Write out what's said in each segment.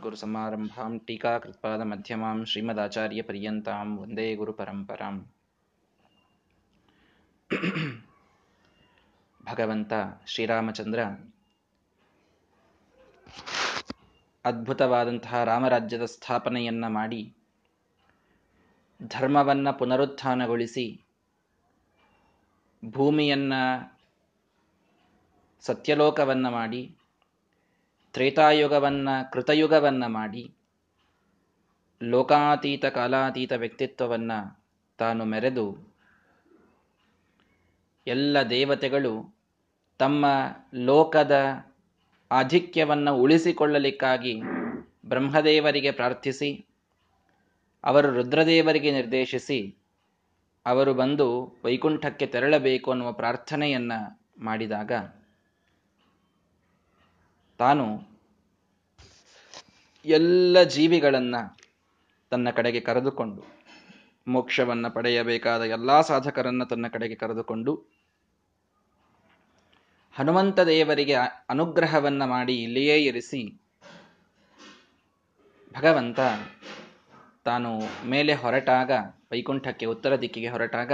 अस्मद्गुरुसमारम्भां टीकाकृत्पादमध्यमां श्रीमदाचार्यपर्यन्तां वन्दे ಗುರುಪರಂಪರಾಂ ಭಗವಂತ ಶ್ರೀರಾಮಚಂದ್ರ ಅದ್ಭುತವಾದಂತಹ ರಾಮರಾಜ್ಯದ ಸ್ಥಾಪನೆಯನ್ನ ಮಾಡಿ ಧರ್ಮವನ್ನ ಪುನರುತ್ಥಾನಗೊಳಿಸಿ ಭೂಮಿಯನ್ನ ಸತ್ಯಲೋಕವನ್ನ ಮಾಡಿ ತ್ರೇತಾಯುಗವನ್ನ, ಕೃತಯುಗವನ್ನ ಮಾಡಿ, ಲೋಕಾತೀತ ಕಾಲಾತೀತ ವ್ಯಕ್ತಿತ್ವವನ್ನ ತಾನು ಮೆರೆದು, ಎಲ್ಲ ದೇವತೆಗಳು ತಮ್ಮ ಲೋಕದ ಆಧಿಕ್ಯವನ್ನು ಉಳಿಸಿಕೊಳ್ಳಲಿಕ್ಕಾಗಿ ಬ್ರಹ್ಮದೇವರಿಗೆ ಪ್ರಾರ್ಥಿಸಿ, ಅವರು ರುದ್ರದೇವರಿಗೆ ನಿರ್ದೇಶಿಸಿ, ಅವರು ಬಂದು ವೈಕುಂಠಕ್ಕೆ ತೆರಳಬೇಕು ಅನ್ನುವ ಪ್ರಾರ್ಥನೆಯನ್ನು ಮಾಡಿದಾಗ ತಾನು ಎಲ್ಲ ಜೀವಿಗಳನ್ನು ತನ್ನ ಕಡೆಗೆ ಕರೆದುಕೊಂಡು, ಮೋಕ್ಷವನ್ನ ಪಡೆಯಬೇಕಾದ ಎಲ್ಲಾ ಸಾಧಕರನ್ನ ತನ್ನ ಕಡೆಗೆ ಕರೆದುಕೊಂಡು, ಹನುಮಂತ ದೇವರಿಗೆ ಅನುಗ್ರಹವನ್ನ ಮಾಡಿ ಇಲ್ಲಿಯೇ ಇರಿಸಿ, ಭಗವಂತ ತಾನು ಮೇಲೆ ಹೊರಟಾಗ, ವೈಕುಂಠಕ್ಕೆ ಉತ್ತರ ದಿಕ್ಕಿಗೆ ಹೊರಟಾಗ,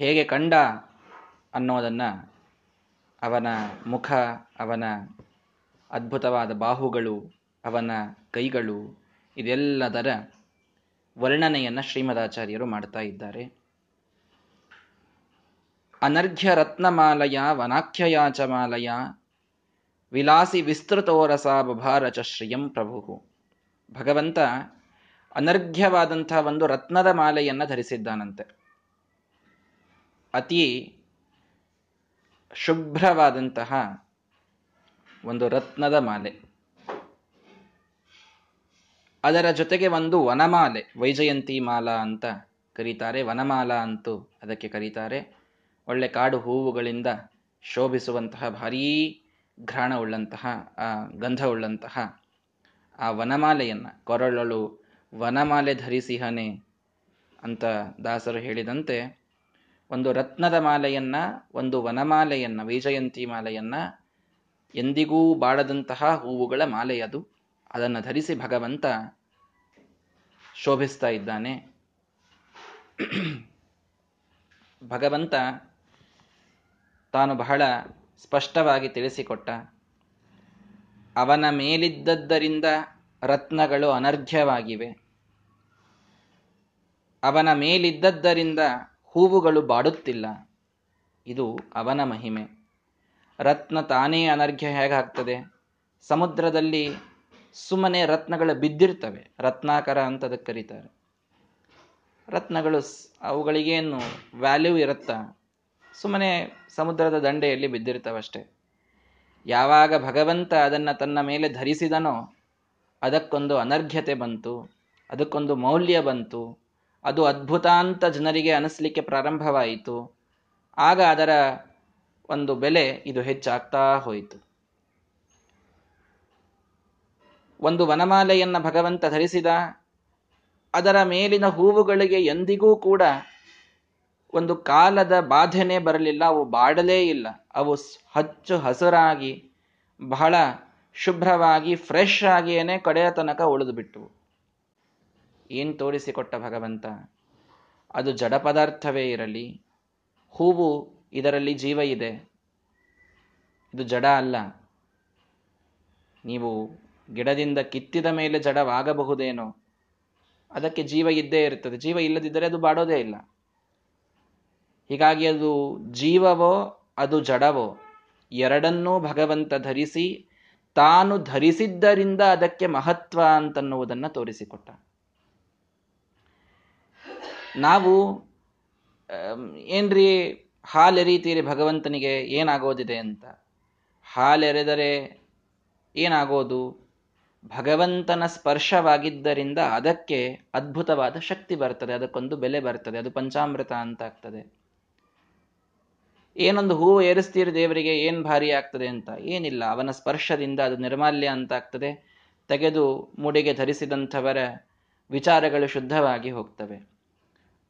ಹೇಗೆ ಕಂಡ ಅನ್ನೋದನ್ನು ಅವನ ಮುಖ, ಅವನ ಅದ್ಭುತವಾದ ಬಾಹುಗಳು, ಅವನ ಕೈಗಳು, ಇದೆಲ್ಲದರ ವರ್ಣನೆಯನ್ನು ಶ್ರೀಮದಾಚಾರ್ಯರು ಮಾಡ್ತಾ ಇದ್ದಾರೆ. ಅನರ್ಘ್ಯ ರತ್ನಮಾಲಯ ವನಾಖ್ಯಯಾಚಮಾಲಯ ವಿಲಾಸಿ ವಿಸ್ತೃತೋರಸ ಬಭಾರಚ ಶ್ರಿಯಂ ಪ್ರಭು ಭಗವಂತ ಅನರ್ಘ್ಯವಾದಂಥ ಒಂದು ರತ್ನದ ಮಾಲೆಯನ್ನು ಧರಿಸಿದ್ದಾನಂತೆ. ಅತಿ ಶುಭ್ರವಾದಂತಹ ಒಂದು ರತ್ನದ ಮಾಲೆ. ಅದರ ಜೊತೆಗೆ ಒಂದು ವನಮಾಲೆ. ವೈಜಯಂತಿ ಮಾಲಾ ಅಂತ ಕರೀತಾರೆ. ವನಮಾಲಾ ಅಂತೂ ಅದಕ್ಕೆ ಕರೀತಾರೆ. ಒಳ್ಳೆ ಕಾಡು ಹೂವುಗಳಿಂದ ಶೋಭಿಸುವಂತಹ, ಭಾರೀ ಘ್ರಾಣವುಳ್ಳಂತಹ ಆ ಗಂಧವುಳ್ಳಂತಹ ಆ ವನಮಾಲೆಯನ್ನು, ಕೊರಳಲು ವನಮಾಲೆ ಧರಿಸಿಹನೆ ಅಂತ ದಾಸರು ಹೇಳಿದಂತೆ, ಒಂದು ರತ್ನದ ಮಾಲೆಯನ್ನ, ಒಂದು ವನಮಾಲೆಯನ್ನು, ವೈಜಯಂತಿ ಮಾಲೆಯನ್ನ ಎಂದಿಗೂ ಬಾಡದಂತಹ ಹೂವುಗಳ ಮಾಲೆಯದು ಅದನ್ನು ಧರಿಸಿ ಭಗವಂತ ಶೋಭಿಸ್ತಾ ಇದ್ದಾನೆ. ಭಗವಂತ ತಾನು ಬಹಳ ಸ್ಪಷ್ಟವಾಗಿ ತಿಳಿಸಿಕೊಟ್ಟ, ಅವನ ಮೇಲಿದ್ದದ್ದರಿಂದ ರತ್ನಗಳು ಅನರ್ಘ್ಯವಾಗಿವೆ. ಅವನ ಮೇಲಿದ್ದದ್ದರಿಂದ ಹೂವುಗಳು ಬಾಡುತ್ತಿಲ್ಲ. ಇದು ಅವನ ಮಹಿಮೆ. ರತ್ನ ತಾನೇ ಅನರ್ಘ್ಯ ಹೇಗಾಗ್ತದೆ? ಸಮುದ್ರದಲ್ಲಿ ಸುಮ್ಮನೆ ರತ್ನಗಳು ಬಿದ್ದಿರ್ತವೆ, ರತ್ನಾಕರ ಅಂತ ಅದಕ್ಕೆ ಕರೀತಾರೆ. ರತ್ನಗಳು ಅವುಗಳಿಗೇನು ವ್ಯಾಲ್ಯೂ ಇರುತ್ತಾ? ಸುಮ್ಮನೆ ಸಮುದ್ರದ ದಂಡೆಯಲ್ಲಿ ಬಿದ್ದಿರ್ತವಷ್ಟೆ. ಯಾವಾಗ ಭಗವಂತ ಅದನ್ನು ತನ್ನ ಮೇಲೆ ಧರಿಸಿದನೋ, ಅದಕ್ಕೊಂದು ಅನರ್ಘ್ಯತೆ ಬಂತು, ಅದಕ್ಕೊಂದು ಮೌಲ್ಯ ಬಂತು, ಅದು ಅದ್ಭುತ ಅಂತ ಜನರಿಗೆ ಅನಿಸ್ಲಿಕ್ಕೆ ಪ್ರಾರಂಭವಾಯಿತು. ಆಗ ಅದರ ಒಂದು ಬೆಲೆ ಇದು ಹೆಚ್ಚಾಗ್ತಾ ಹೋಯಿತು. ಒಂದು ವನಮಾಲೆಯನ್ನು ಭಗವಂತ ಧರಿಸಿದ, ಅದರ ಮೇಲಿನ ಹೂವುಗಳಿಗೆ ಎಂದಿಗೂ ಕೂಡ ಒಂದು ಕಾಲದ ಬಾಧೆನೇ ಬರಲಿಲ್ಲ, ಅವು ಬಾಡಲೇ ಇಲ್ಲ. ಅವು ಹಚ್ಚು ಹಸುರಾಗಿ, ಬಹಳ ಶುಭ್ರವಾಗಿ, ಫ್ರೆಶ್ ಆಗಿಯೇ ಕಡೆಯ ತನಕ ಉಳಿದು ಬಿಟ್ಟವು ಏನು ತೋರಿಸಿಕೊಟ್ಟ ಭಗವಂತ? ಅದು ಜಡ ಪದಾರ್ಥವೇ ಇರಲಿ, ಹೂವು ಇದರಲ್ಲಿ ಜೀವ ಇದೆ. ಇದು ಜಡ ಅಲ್ಲ. ನೀವು ಗಿಡದಿಂದ ಕಿತ್ತಿದ ಮೇಲೆ ಜಡವಾಗಬಹುದೇನೋ? ಅದಕ್ಕೆ ಜೀವ ಇದ್ದೇ ಇರುತ್ತದೆ. ಜೀವ ಇಲ್ಲದಿದ್ದರೆ ಅದು ಬಾಡೋದೇ ಇಲ್ಲ. ಹೀಗಾಗಿ ಅದು ಜೀವವೋ, ಅದು ಜಡವೋ, ಎರಡನ್ನೂ ಭಗವಂತ ಧರಿಸಿ, ತಾನು ಧರಿಸಿದ್ದರಿಂದ ಅದಕ್ಕೆ ಮಹತ್ವ ಅಂತನ್ನುವುದನ್ನು ತೋರಿಸಿಕೊಟ್ಟ. ನಾವು ಏನ್ರಿ ಹಾಲೆರೀತೀರಿ ಭಗವಂತನಿಗೆ ಏನಾಗೋದಿದೆ ಅಂತ. ಹಾಲೆರೆದರೆ ಏನಾಗೋದು? ಭಗವಂತನ ಸ್ಪರ್ಶವಾಗಿದ್ದರಿಂದ ಅದಕ್ಕೆ ಅದ್ಭುತವಾದ ಶಕ್ತಿ ಬರ್ತದೆ, ಅದಕ್ಕೊಂದು ಬೆಲೆ ಬರ್ತದೆ, ಅದು ಪಂಚಾಮೃತ ಅಂತ ಆಗ್ತದೆ ಏನೊಂದು ಹೂವು ಏರಿಸ್ತೀರಿ ದೇವರಿಗೆ, ಏನು ಭಾರಿ ಆಗ್ತದೆ ಅಂತ? ಏನಿಲ್ಲ, ಅವನ ಸ್ಪರ್ಶದಿಂದ ಅದು ನಿರ್ಮಾಲ್ಯ ಅಂತ ಆಗ್ತದೆ ತೆಗೆದು ಮುಡಿಗೆ ಧರಿಸಿದಂಥವರ ವಿಚಾರಗಳು ಶುದ್ಧವಾಗಿ ಹೋಗ್ತವೆ.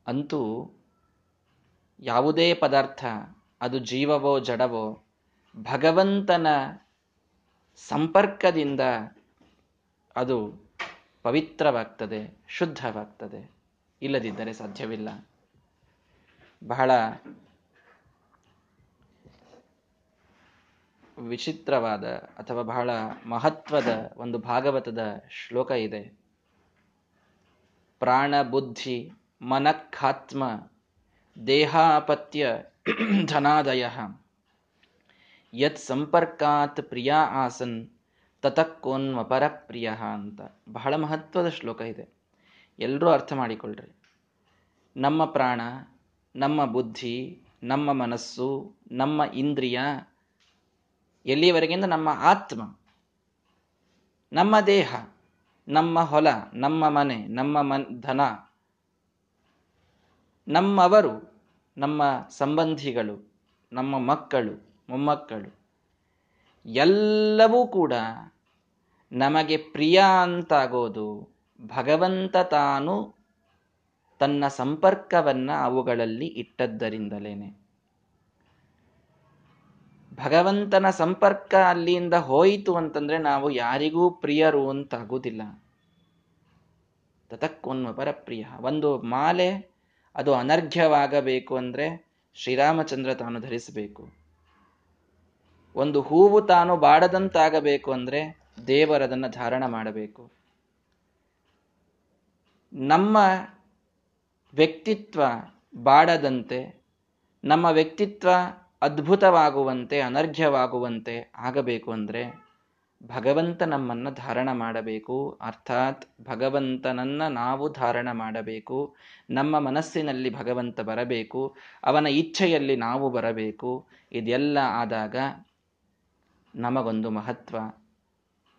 ಅಂತೂ ಯಾವುದೇ ಪದಾರ್ಥ, ಅದು ಜೀವವೋ ಜಡವೋ, ಭಗವಂತನ ಸಂಪರ್ಕದಿಂದ ಅದು ಪವಿತ್ರವಾಗ್ತದೆ, ಶುದ್ಧವಾಗ್ತದೆ. ಇಲ್ಲದಿದ್ದರೆ ಸಾಧ್ಯವಿಲ್ಲ. ಬಹಳ ವಿಚಿತ್ರವಾದ ಅಥವಾ ಬಹಳ ಮಹತ್ವದ ಒಂದು ಭಾಗವತದ ಶ್ಲೋಕ ಇದೆ. ಪ್ರಾಣ ಬುದ್ಧಿ ಮನಃಾತ್ಮ ದೇಹಾಪತ್ಯ ಧನಾದಯ. ಯತ್ ಸಂಪರ್ಕಾತ್ ಪ್ರಿಯ ಆಸನ್ ತತಕ್ಕೋನ್ವ ಪ್ರಿಯ ಅಂತ. ಬಹಳ ಮಹತ್ವದ ಶ್ಲೋಕ ಇದೆ. ಎಲ್ಲರೂ ಅರ್ಥ ಮಾಡಿಕೊಳ್ಳ್ರಿ ನಮ್ಮ ಪ್ರಾಣ, ನಮ್ಮ ಬುದ್ಧಿ, ನಮ್ಮ ಮನಸ್ಸು, ನಮ್ಮ ಇಂದ್ರಿಯ ಎಲ್ಲಿಯವರೆಗಿಂದ ನಮ್ಮ ಆತ್ಮ, ನಮ್ಮ ದೇಹ, ನಮ್ಮ ಹೊಲ, ನಮ್ಮ ಮನೆ, ನಮ್ಮ ಮನ್, ಧನ ನಮ್ಮವರು, ನಮ್ಮ ಸಂಬಂಧಿಗಳು, ನಮ್ಮ ಮಕ್ಕಳು, ಮೊಮ್ಮಕ್ಕಳು, ಎಲ್ಲವೂ ಕೂಡ ನಮಗೆ ಪ್ರಿಯ ಅಂತಾಗೋದು ಭಗವಂತ ತಾನು ತನ್ನ ಸಂಪರ್ಕವನ್ನ ಅವುಗಳಲ್ಲಿ ಇಟ್ಟದ್ದರಿಂದಲೇನೆ. ಭಗವಂತನ ಸಂಪರ್ಕ ಅಲ್ಲಿಂದ ಹೋಯಿತು ಅಂತಂದ್ರೆ ನಾವು ಯಾರಿಗೂ ಪ್ರಿಯರು ಅಂತಾಗುವುದಿಲ್ಲ. ತತಕ್ಕೋನ್ವ ಪರಪ್ರಿಯ ಒಂದು ಮಾಲೆ ಅದು ಅನರ್ಘ್ಯವಾಗಬೇಕು ಅಂದರೆ ಶ್ರೀರಾಮಚಂದ್ರ ತಾನು ಧರಿಸಬೇಕು. ಒಂದು ಹೂವು ತಾನು ಬಾಡದಂತಾಗಬೇಕು ಅಂದರೆ ದೇವರದನ್ನು ಧಾರಣ ಮಾಡಬೇಕು. ನಮ್ಮ ವ್ಯಕ್ತಿತ್ವ ಬಾಡದಂತೆ, ನಮ್ಮ ವ್ಯಕ್ತಿತ್ವ ಅದ್ಭುತವಾಗುವಂತೆ, ಅನರ್ಘ್ಯವಾಗುವಂತೆ ಆಗಬೇಕು ಅಂದರೆ ಭಗವಂತ ನಮ್ಮನ್ನು ಧಾರಣ ಮಾಡಬೇಕು. ಅರ್ಥಾತ್ ಭಗವಂತನನ್ನ ನಾವು ಧಾರಣ ಮಾಡಬೇಕು. ನಮ್ಮ ಮನಸ್ಸಿನಲ್ಲಿ ಭಗವಂತ ಬರಬೇಕು. ಅವನ ಇಚ್ಛೆಯಲ್ಲಿ ನಾವು ಬರಬೇಕು. ಇದೆಲ್ಲ ಆದಾಗ ನಮಗೊಂದು ಮಹತ್ವ,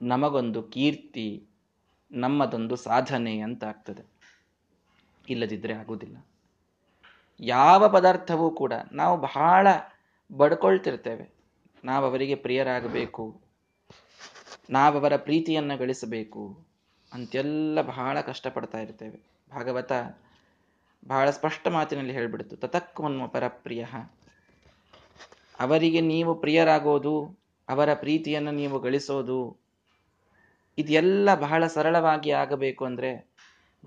ನಮಗೊಂದು ಕೀರ್ತಿ, ನಮ್ಮದೊಂದು ಸಾಧನೆ ಅಂತ ಆಗ್ತದೆ. ಇಲ್ಲದಿದ್ದರೆ ಆಗುವುದಿಲ್ಲ. ಯಾವ ಪದಾರ್ಥವೂ ಕೂಡ ನಾವು ಬಹಳ ಬಡ್ಕೊಳ್ತಿರ್ತೇವೆ. ನಾವು ಅವರಿಗೆ ಪ್ರಿಯರಾಗಬೇಕು. ನಾವವರ ಪ್ರೀತಿಯನ್ನು ಗಳಿಸಬೇಕು ಅಂತೆಲ್ಲ ಬಹಳ ಕಷ್ಟಪಡ್ತಾ ಇರ್ತೇವೆ. ಭಾಗವತ ಬಹಳ ಸ್ಪಷ್ಟ ಮಾತಿನಲ್ಲಿ ಹೇಳ್ಬಿಡ್ತು ತತಕ್ವನ್ಮ ಪರಪ್ರಿಯ. ಅವರಿಗೆ ನೀವು ಪ್ರಿಯರಾಗೋದು, ಅವರ ಪ್ರೀತಿಯನ್ನು ನೀವು ಗಳಿಸೋದು, ಇದೆಲ್ಲ ಬಹಳ ಸರಳವಾಗಿ ಆಗಬೇಕು ಅಂದರೆ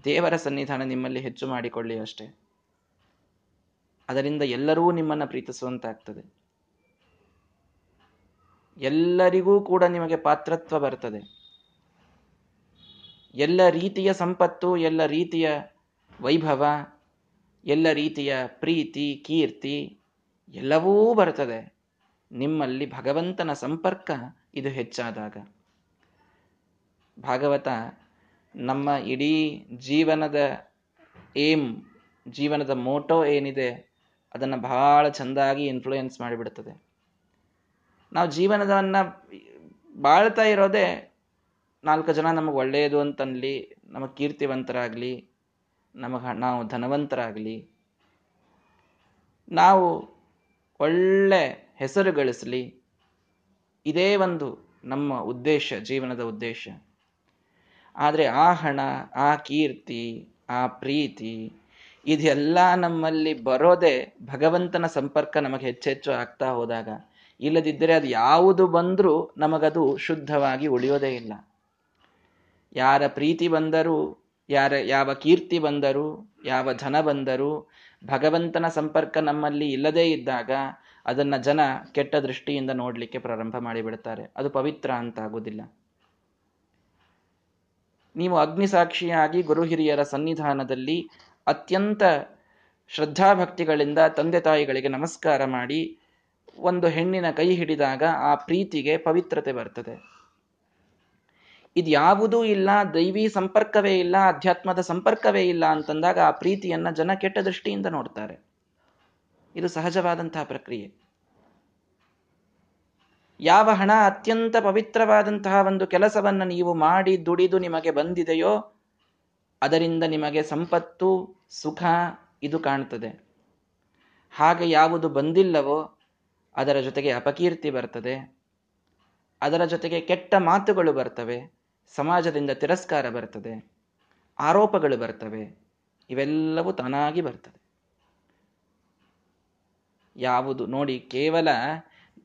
ದೇವರ ಸನ್ನಿಧಾನ ನಿಮ್ಮಲ್ಲಿ ಹೆಚ್ಚು ಮಾಡಿಕೊಳ್ಳಿ ಅಷ್ಟೇ. ಅದರಿಂದ ಎಲ್ಲರೂ ನಿಮ್ಮನ್ನು ಪ್ರೀತಿಸುವಂತಾಗ್ತದೆ. ಎಲ್ಲರಿಗೂ ಕೂಡ ನಿಮಗೆ ಪಾತ್ರತ್ವ ಬರ್ತದೆ. ಎಲ್ಲ ರೀತಿಯ ಸಂಪತ್ತು, ಎಲ್ಲ ರೀತಿಯ ವೈಭವ, ಎಲ್ಲ ರೀತಿಯ ಪ್ರೀತಿ, ಕೀರ್ತಿ ಎಲ್ಲವೂ ಬರ್ತದೆ. ನಿಮ್ಮಲ್ಲಿ ಭಗವಂತನ ಸಂಪರ್ಕ ಇದು ಹೆಚ್ಚಾದಾಗ. ಭಾಗವತ, ನಮ್ಮ ಇಡೀ ಜೀವನದ ಏಮ್, ಜೀವನದ ಮೋಟೋ ಏನಿದೆ, ಅದನ್ನು ಬಹಳ ಚೆಂದಾಗಿ ಇನ್ಫ್ಲೂಯೆನ್ಸ್ ಮಾಡಿಬಿಡ್ತದೆ. ನಾವು ಜೀವನವನ್ನು ಬಾಳ್ತಾ ಇರೋದೇ ನಾಲ್ಕು ಜನ ನಮಗೆ ಒಳ್ಳೆಯದು ಅಂತನ್ಲಿ, ನಮಗೆ ಕೀರ್ತಿವಂತರಾಗಲಿ, ನಮಗೆ ನಾವು ಧನವಂತರಾಗಲಿ, ನಾವು ಒಳ್ಳೆ ಹೆಸರು ಗಳಿಸಲಿ, ಇದೇ ಒಂದು ನಮ್ಮ ಉದ್ದೇಶ, ಜೀವನದ ಉದ್ದೇಶ. ಆದರೆ ಆ ಹಣ, ಆ ಕೀರ್ತಿ, ಆ ಪ್ರೀತಿ, ಇದೆಲ್ಲ ನಮ್ಮಲ್ಲಿ ಬರೋದೇ ಭಗವಂತನ ಸಂಪರ್ಕ ನಮಗೆ ಹೆಚ್ಚೆಚ್ಚು ಆಗ್ತಾ ಹೋದಾಗ. ಇಲ್ಲದಿದ್ದರೆ ಅದು ಯಾವುದು ಬಂದರೂ ನಮಗದು ಶುದ್ಧವಾಗಿ ಉಳಿಯೋದೇ ಇಲ್ಲ. ಯಾರ ಪ್ರೀತಿ ಬಂದರೂ, ಯಾರ, ಯಾವ ಕೀರ್ತಿ ಬಂದರೂ, ಯಾವ ಧನ ಬಂದರೂ, ಭಗವಂತನ ಸಂಪರ್ಕ ನಮ್ಮಲ್ಲಿ ಇಲ್ಲದೇ ಇದ್ದಾಗ ಅದನ್ನ ಜನ ಕೆಟ್ಟ ದೃಷ್ಟಿಯಿಂದ ನೋಡಲಿಕ್ಕೆ ಪ್ರಾರಂಭ ಮಾಡಿಬಿಡ್ತಾರೆ. ಅದು ಪವಿತ್ರ ಅಂತ ಆಗುವುದಿಲ್ಲ ನೀವು ಅಗ್ನಿಸಾಕ್ಷಿಯಾಗಿ ಗುರು ಹಿರಿಯರ ಸನ್ನಿಧಾನದಲ್ಲಿ ಅತ್ಯಂತ ಶ್ರದ್ಧಾಭಕ್ತಿಗಳಿಂದ ತಂದೆ ತಾಯಿಗಳಿಗೆ ನಮಸ್ಕಾರ ಮಾಡಿ ಒಂದು ಹೆಣ್ಣಿನ ಕೈ ಹಿಡಿದಾಗ ಆ ಪ್ರೀತಿಗೆ ಪವಿತ್ರತೆ ಬರ್ತದೆ. ಇದು ಯಾವುದೂ ಇಲ್ಲ, ದೈವಿ ಸಂಪರ್ಕವೇ ಇಲ್ಲ, ಅಧ್ಯಾತ್ಮದ ಸಂಪರ್ಕವೇ ಇಲ್ಲ ಅಂತಂದಾಗ ಆ ಪ್ರೀತಿಯನ್ನ ಜನ ಕೆಟ್ಟ ದೃಷ್ಟಿಯಿಂದ ನೋಡ್ತಾರೆ. ಇದು ಸಹಜವಾದಂತಹ ಪ್ರಕ್ರಿಯೆ. ಯಾವ ಹಣ ಅತ್ಯಂತ ಪವಿತ್ರವಾದಂತಹ ಒಂದು ಕೆಲಸವನ್ನು ನೀವು ಮಾಡಿ ದುಡಿದು ನಿಮಗೆ ಬಂದಿದೆಯೋ, ಅದರಿಂದ ನಿಮಗೆ ಸಂಪತ್ತು, ಸುಖ ಇದು ಕಾಣ್ತದೆ. ಹಾಗೆ ಯಾವುದು ಬಂದಿಲ್ಲವೋ ಅದರ ಜೊತೆಗೆ ಅಪಕೀರ್ತಿ ಬರ್ತದೆ. ಅದರ ಜೊತೆಗೆ ಕೆಟ್ಟ ಮಾತುಗಳು ಬರ್ತವೆ. ಸಮಾಜದಿಂದ ತಿರಸ್ಕಾರ ಬರ್ತದೆ. ಆರೋಪಗಳು ಬರ್ತವೆ. ಇವೆಲ್ಲವೂ ತಾನಾಗಿ ಬರ್ತದೆ. ಯಾವುದು ನೋಡಿ ಕೇವಲ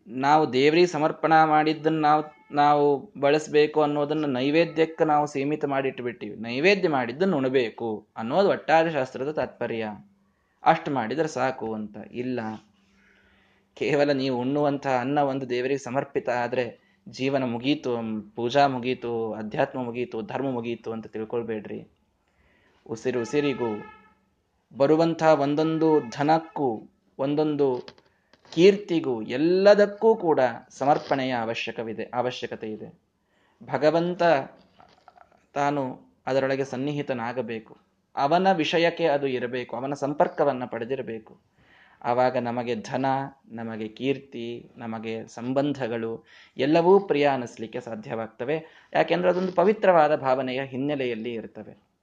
ನಾವು ದೇವರಿಗೆ ಸಮರ್ಪಣಾ ಮಾಡಿದ್ದನ್ನು ನಾವು ನಾವು ಬಳಸಬೇಕು ಅನ್ನೋದನ್ನು ನೈವೇದ್ಯಕ್ಕೆ ನಾವು ಸೀಮಿತ ಮಾಡಿಟ್ಟುಬಿಟ್ಟಿವಿ. ನೈವೇದ್ಯ ಮಾಡಿದ್ದನ್ನು ಉಣಬೇಕು ಅನ್ನೋದು ಒಟ್ಟಾರೆ ಶಾಸ್ತ್ರದ ತಾತ್ಪರ್ಯ. ಅಷ್ಟು ಮಾಡಿದರೆ ಸಾಕು ಅಂತ. ಇಲ್ಲ. ಕೇವಲ ನೀವು ಉಣ್ಣುವಂತಹ ಅನ್ನ ಒಂದು ದೇವರಿಗೆ ಸಮರ್ಪಿತ ಆದರೆ ಜೀವನ ಮುಗೀತು, ಪೂಜಾ ಮುಗೀತು, ಅಧ್ಯಾತ್ಮ ಮುಗೀತು, ಧರ್ಮ ಮುಗೀತು ಅಂತ ತಿಳ್ಕೊಳ್ಬೇಡ್ರಿ. ಉಸಿರು ಉಸಿರಿಗೂ ಬರುವಂತಹ ಒಂದೊಂದು ಧನಕ್ಕೂ, ಒಂದೊಂದು ಕೀರ್ತಿಗೂ ಎಲ್ಲದಕ್ಕೂ ಕೂಡ ಸಮರ್ಪಣೆಯ ಅವಶ್ಯಕವಿದೆ, ಅವಶ್ಯಕತೆ ಇದೆ. ಭಗವಂತ ತಾನು ಅದರೊಳಗೆ ಸನ್ನಿಹಿತನಾಗಬೇಕು. ಅವನ ವಿಷಯಕ್ಕೆ ಅದು ಇರಬೇಕು, ಅವನ ಸಂಪರ್ಕವನ್ನು ಪಡೆದಿರಬೇಕು. ಆವಾಗ ನಮಗೆ ಧನ, ನಮಗೆ ಕೀರ್ತಿ, ನಮಗೆ ಸಂಬಂಧಗಳು ಎಲ್ಲವೂ ಪ್ರಿಯ ಅನ್ನಿಸ್ಲಿಕ್ಕೆ ಸಾಧ್ಯವಾಗ್ತವೆ. ಯಾಕೆಂದ್ರೆ ಅದೊಂದು ಪವಿತ್ರವಾದ ಭಾವನೆಯ ಹಿನ್ನೆಲೆಯಲ್ಲಿ ಇರ್ತವೆ.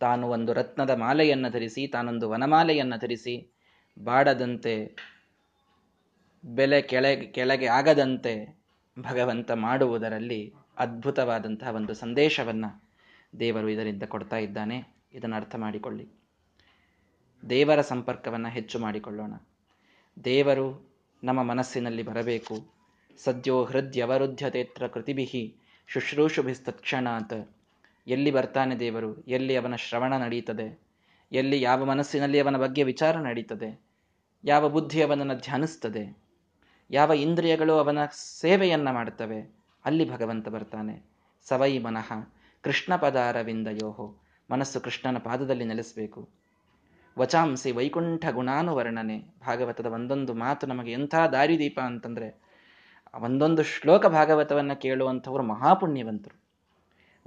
ತಾನು ಒಂದು ರತ್ನದ ಮಾಲೆಯನ್ನು ಧರಿಸಿ, ತಾನೊಂದು ವನಮಾಲೆಯನ್ನು ಧರಿಸಿ, ಬಾಡದಂತೆ, ಬೆಲೆ ಕೆಳಗೆ ಕೆಳಗೆ ಆಗದಂತೆ ಭಗವಂತ ಮಾಡುವುದರಲ್ಲಿ ಅದ್ಭುತವಾದಂತಹ ಒಂದು ಸಂದೇಶವನ್ನು ದೇವರು ಇದರಿಂದ ಕೊಡ್ತಾ ಇದ್ದಾನೆ. ಇದನ್ನು ಅರ್ಥ ಮಾಡಿಕೊಳ್ಳಿ. ದೇವರ ಸಂಪರ್ಕವನ್ನು ಹೆಚ್ಚು ಮಾಡಿಕೊಳ್ಳೋಣ. ದೇವರು ನಮ್ಮ ಮನಸ್ಸಿನಲ್ಲಿ ಬರಬೇಕು. ಸದ್ಯೋ ಹೃದಯವರುದ್ಧತೆತ್ರ ಕೃತಿಭಿಹಿ ಶುಶ್ರೂಷುಭಿಸ್ತಕ್ಷಣಾತ್ ಎಲ್ಲಿ ಬರ್ತಾನೆ ದೇವರು? ಎಲ್ಲಿ ಅವನ ಶ್ರವಣ ನಡೀತದೆ? ಎಲ್ಲಿ ಯಾವ ಮನಸ್ಸಿನಲ್ಲಿ ಅವನ ಬಗ್ಗೆ ವಿಚಾರ ನಡೀತದೆ? ಯಾವ ಬುದ್ಧಿ ಅವನನ್ನು ಧ್ಯಾನಿಸ್ತದೆ? ಯಾವ ಇಂದ್ರಿಯಗಳು ಅವನ ಸೇವೆಯನ್ನು ಮಾಡ್ತವೆ? ಅಲ್ಲಿ ಭಗವಂತ ಬರ್ತಾನೆ. ಸವೈ ಮನಃ ಕೃಷ್ಣ ಪದಾರವಿಂದಯೋಹೋ ಮನಸ್ಸು ಕೃಷ್ಣನ ಪಾದದಲ್ಲಿ ನೆಲೆಸಬೇಕು. ವಚಾಂಸಿ ವೈಕುಂಠ ಗುಣಾನುವರ್ಣನೆ ಭಾಗವತದ ಒಂದೊಂದು ಮಾತು ನಮಗೆ ಎಂಥ ದಾರಿದೀಪ ಅಂತಂದ್ರೆ, ಒಂದೊಂದು ಶ್ಲೋಕ ಭಾಗವತವನ್ನ ಕೇಳುವಂಥವ್ರು ಮಹಾಪುಣ್ಯವಂತರು.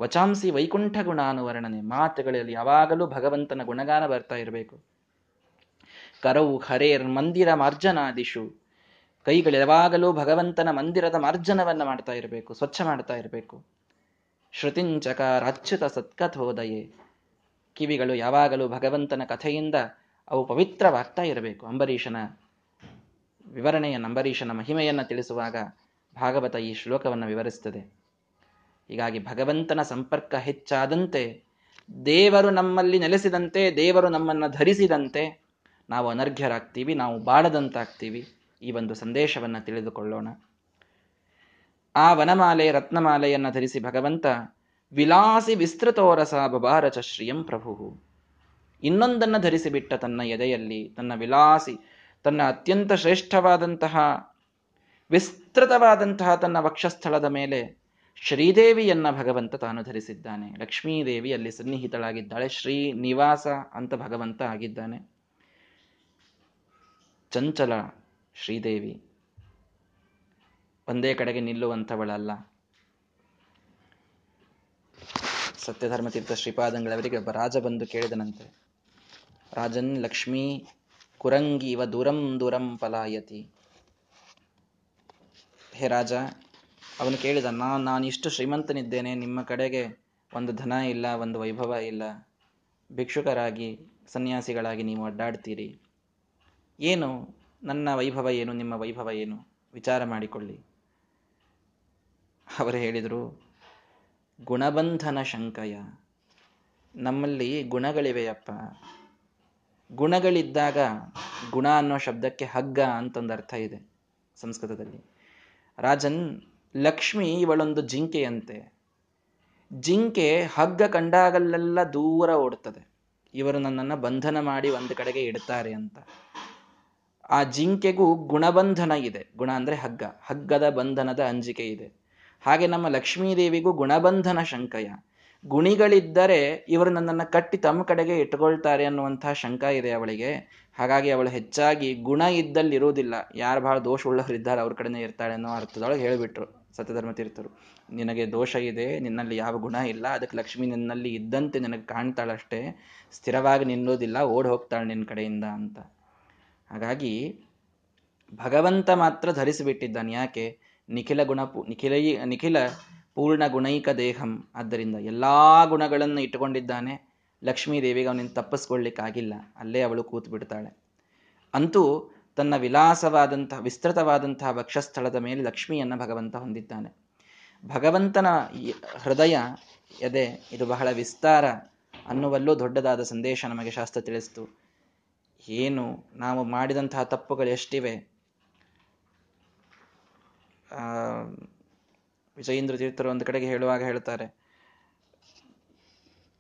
ವಚಾಂಸಿ ವೈಕುಂಠ ಗುಣಾನುವರ್ಣನೆ ಮಾತುಗಳಲ್ಲಿ ಯಾವಾಗಲೂ ಭಗವಂತನ ಗುಣಗಾನ ಬರ್ತಾ ಇರಬೇಕು. ಕರವು ಹರೇರ್ ಮಂದಿರ ಮಾರ್ಜನಾದಿಶು ಕೈಗಳು ಯಾವಾಗಲೂ ಭಗವಂತನ ಮಂದಿರದ ಮಾರ್ಜನವನ್ನ ಮಾಡ್ತಾ ಇರಬೇಕು, ಸ್ವಚ್ಛ ಮಾಡ್ತಾ ಇರಬೇಕು. ಶ್ರುತಿಂಚಕ ಅಚ್ಯುತ ಸತ್ಕಥೋದಯೇ. ಕಿವಿಗಳು ಯಾವಾಗಲೂ ಭಗವಂತನ ಕಥೆಯಿಂದ ಅವು ಪವಿತ್ರವಾಗ್ತಾ ಇರಬೇಕು. ಅಂಬರೀಷನ ವಿವರಣೆಯ ಅಂಬರೀಷನ ಮಹಿಮೆಯನ್ನು ತಿಳಿಸುವಾಗ ಭಾಗವತ ಈ ಶ್ಲೋಕವನ್ನು ವಿವರಿಸ್ತದೆ ಹೀಗಾಗಿ ಭಗವಂತನ ಸಂಪರ್ಕ ಹೆಚ್ಚಾದಂತೆ ದೇವರು ನಮ್ಮಲ್ಲಿ ನೆಲೆಸಿದಂತೆ, ದೇವರು ನಮ್ಮನ್ನು ಧರಿಸಿದಂತೆ ನಾವು ಅನರ್ಘ್ಯರಾಗ್ತೀವಿ, ನಾವು ಬಾಡದಂತಾಗ್ತೀವಿ ಈ ಒಂದು ಸಂದೇಶವನ್ನು ತಿಳಿದುಕೊಳ್ಳೋಣ. ಆ ವನಮಾಲೆ, ರತ್ನಮಾಲೆಯನ್ನು ಧರಿಸಿ ಭಗವಂತ ವಿಲಾಸಿ ವಿಸ್ತೃತೋರಸ ಬಬಾರ ಶ್ರಿಯಂ ಪ್ರಭು. ಇನ್ನೊಂದನ್ನು ಧರಿಸಿಬಿಟ್ಟ ತನ್ನ ಎದೆಯಲ್ಲಿ, ತನ್ನ ವಿಲಾಸಿ, ತನ್ನ ಅತ್ಯಂತ ಶ್ರೇಷ್ಠವಾದಂತಹ, ವಿಸ್ತೃತವಾದಂತಹ ತನ್ನ ವಕ್ಷಸ್ಥಳದ ಮೇಲೆ ಶ್ರೀದೇವಿಯನ್ನ ಭಗವಂತ ತಾನು ಧರಿಸಿದ್ದಾನೆ. ಲಕ್ಷ್ಮೀದೇವಿ ಅಲ್ಲಿ ಸನ್ನಿಹಿತಳಾಗಿದ್ದಾಳೆ. ಶ್ರೀ ನಿವಾಸ ಅಂತ ಭಗವಂತ ಆಗಿದ್ದಾನೆ. ಚಂಚಲ ಶ್ರೀದೇವಿ. ಒಂದೇ ಕಡೆಗೆ ನಿಲ್ಲುವಂಥವಳಲ್ಲ. ಸತ್ಯಧರ್ಮತೀರ್ಥ ಶ್ರೀಪಾದಂಗಳವರಿಗೆ ಒಬ್ಬ ರಾಜ ಬಂದು ಕೇಳಿದನಂತೆ ರಾಜನ್ ಲಕ್ಷ್ಮೀ ಕುರಂಗಿ ಇವ ದೂರಂ ದೂರಂ ಪಲಾಯತಿ ಹೇ ರಾಜ, ಅವನು ಕೇಳಿದ, ನಾ, ನಾನು ಇಷ್ಟು ಶ್ರೀಮಂತನಿದ್ದೇನೆ, ನಿಮ್ಮ ಕಡೆಗೆ ಒಂದು ಧನ ಇಲ್ಲ, ಒಂದು ವೈಭವ ಇಲ್ಲ. ಭಿಕ್ಷುಕರಾಗಿ, ಸನ್ಯಾಸಿಗಳಾಗಿ ನೀವು ಅಡ್ಡಾಡ್ತೀರಿ. ಏನು? ನನ್ನ ವೈಭವ ಏನು? ನಿಮ್ಮ ವೈಭವ ಏನು? ವಿಚಾರ ಮಾಡಿಕೊಳ್ಳಿ. ಅವರು ಹೇಳಿದರು ಗುಣಬಂಧನ ಶಂಕಯ. ನಮ್ಮಲ್ಲಿ ಗುಣಗಳಿವೆಯಪ್ಪ. ಗುಣಗಳಿದ್ದಾಗ ಗುಣ ಅನ್ನೋ ಶಬ್ದಕ್ಕೆ ಹಗ್ಗ ಅಂತೊಂದು ಅರ್ಥ ಇದೆ ಸಂಸ್ಕೃತದಲ್ಲಿ. ರಾಜನ್, ಲಕ್ಷ್ಮಿ ಇವಳೊಂದು ಜಿಂಕೆಯಂತೆ. ಜಿಂಕೆ ಹಗ್ಗ ಕಂಡಾಗಲ್ಲೆಲ್ಲ ದೂರ ಓಡುತ್ತದೆ ಇವರು ನನ್ನನ್ನು ಬಂಧನ ಮಾಡಿ ಒಂದು ಕಡೆಗೆ ಇಡ್ತಾರೆ ಅಂತ. ಆ ಜಿಂಕೆಗೂ ಗುಣಬಂಧನ ಇದೆ. ಗುಣ ಅಂದ್ರೆ ಹಗ್ಗ. ಹಗ್ಗದ ಬಂಧನದ ಅಂಜಿಕೆ ಇದೆ. ಹಾಗೆ ನಮ್ಮ ಲಕ್ಷ್ಮೀದೇವಿಗೂ ಗುಣಬಂಧನ ಶಂಕಯ ಗುಣಿಗಳಿದ್ದರೆ ಇವರು ನನ್ನನ್ನು ಕಟ್ಟಿ ತಮ್ಮ ಕಡೆಗೆ ಇಟ್ಕೊಳ್ತಾರೆ ಅನ್ನುವಂತಹ ಶಂಕ ಇದೆ ಅವಳಿಗೆ. ಹಾಗಾಗಿ ಅವಳು ಹೆಚ್ಚಾಗಿ ಗುಣ ಇದ್ದಲ್ಲಿ ಇರುವುದಿಲ್ಲ ಯಾರು ಬಹಳ ದೋಷ ಉಳ್ಳವರಿದ್ದಾರೆ ಅವ್ರ ಕಡೆನೇ ಇರ್ತಾಳೆ ಅನ್ನೋ ಅರ್ಥದೊಳಗೆ ಹೇಳಿಬಿಟ್ರು ಸತ್ಯಧರ್ಮ ತೀರ್ಥರು. ನಿನಗೆ ದೋಷ ಇದೆ, ನಿನ್ನಲ್ಲಿ ಯಾವ ಗುಣ ಇಲ್ಲ, ಅದಕ್ಕೆ ಲಕ್ಷ್ಮಿ ನಿನ್ನಲ್ಲಿ ಇದ್ದಂತೆ ನಿನಗೆ ಕಾಣ್ತಾಳಷ್ಟೇ ಸ್ಥಿರವಾಗಿ ನಿಲ್ಲೋದಿಲ್ಲ ಓಡ್ ಹೋಗ್ತಾಳೆ ನಿನ್ನ ಕಡೆಯಿಂದ ಅಂತ. ಹಾಗಾಗಿ ಭಗವಂತ ಮಾತ್ರ ಧರಿಸಿಬಿಟ್ಟಿದ್ದಾನೆ. ಯಾಕೆ? ನಿಖಿಲ ಗುಣಪು ನಿಖಿಲೈ ನಿಖಿಲ ಪೂರ್ಣ ಗುಣೈಕ ದೇಹಂ. ಆದ್ದರಿಂದ ಎಲ್ಲಾ ಗುಣಗಳನ್ನು ಇಟ್ಟುಕೊಂಡಿದ್ದಾನೆ. ಲಕ್ಷ್ಮೀ ದೇವಿಗೆ ಅವನಿಂದ ತಪ್ಪಿಸ್ಕೊಳ್ಳಿಕ್ಕಾಗಿಲ್ಲ. ಅಲ್ಲೇ ಅವಳು ಕೂತು ಬಿಡ್ತಾಳೆ ಅಂತೂ ತನ್ನ ವಿಲಾಸವಾದಂತಹ ವಿಸ್ತೃತವಾದಂತಹ ವಕ್ಷಸ್ಥಳದ ಮೇಲೆ ಲಕ್ಷ್ಮಿಯನ್ನು ಭಗವಂತ ಹೊಂದಿದ್ದಾನೆ. ಭಗವಂತನ ಹೃದಯ ಎದೆ, ಇದು ಬಹಳ ವಿಸ್ತಾರ ಅನ್ನುವಲ್ಲೂ ದೊಡ್ಡದಾದ ಸಂದೇಶ ನಮಗೆ ಶಾಸ್ತ್ರ ತಿಳಿಸ್ತು. ಏನು, ನಾವು ಮಾಡಿದಂತಹ ತಪ್ಪುಗಳು ಎಷ್ಟಿವೆ? ವಿಜಯೇಂದ್ರ ತೀರ್ಥರು ಒಂದು ಕಡೆಗೆ ಹೇಳುವಾಗ ಹೇಳ್ತಾರೆ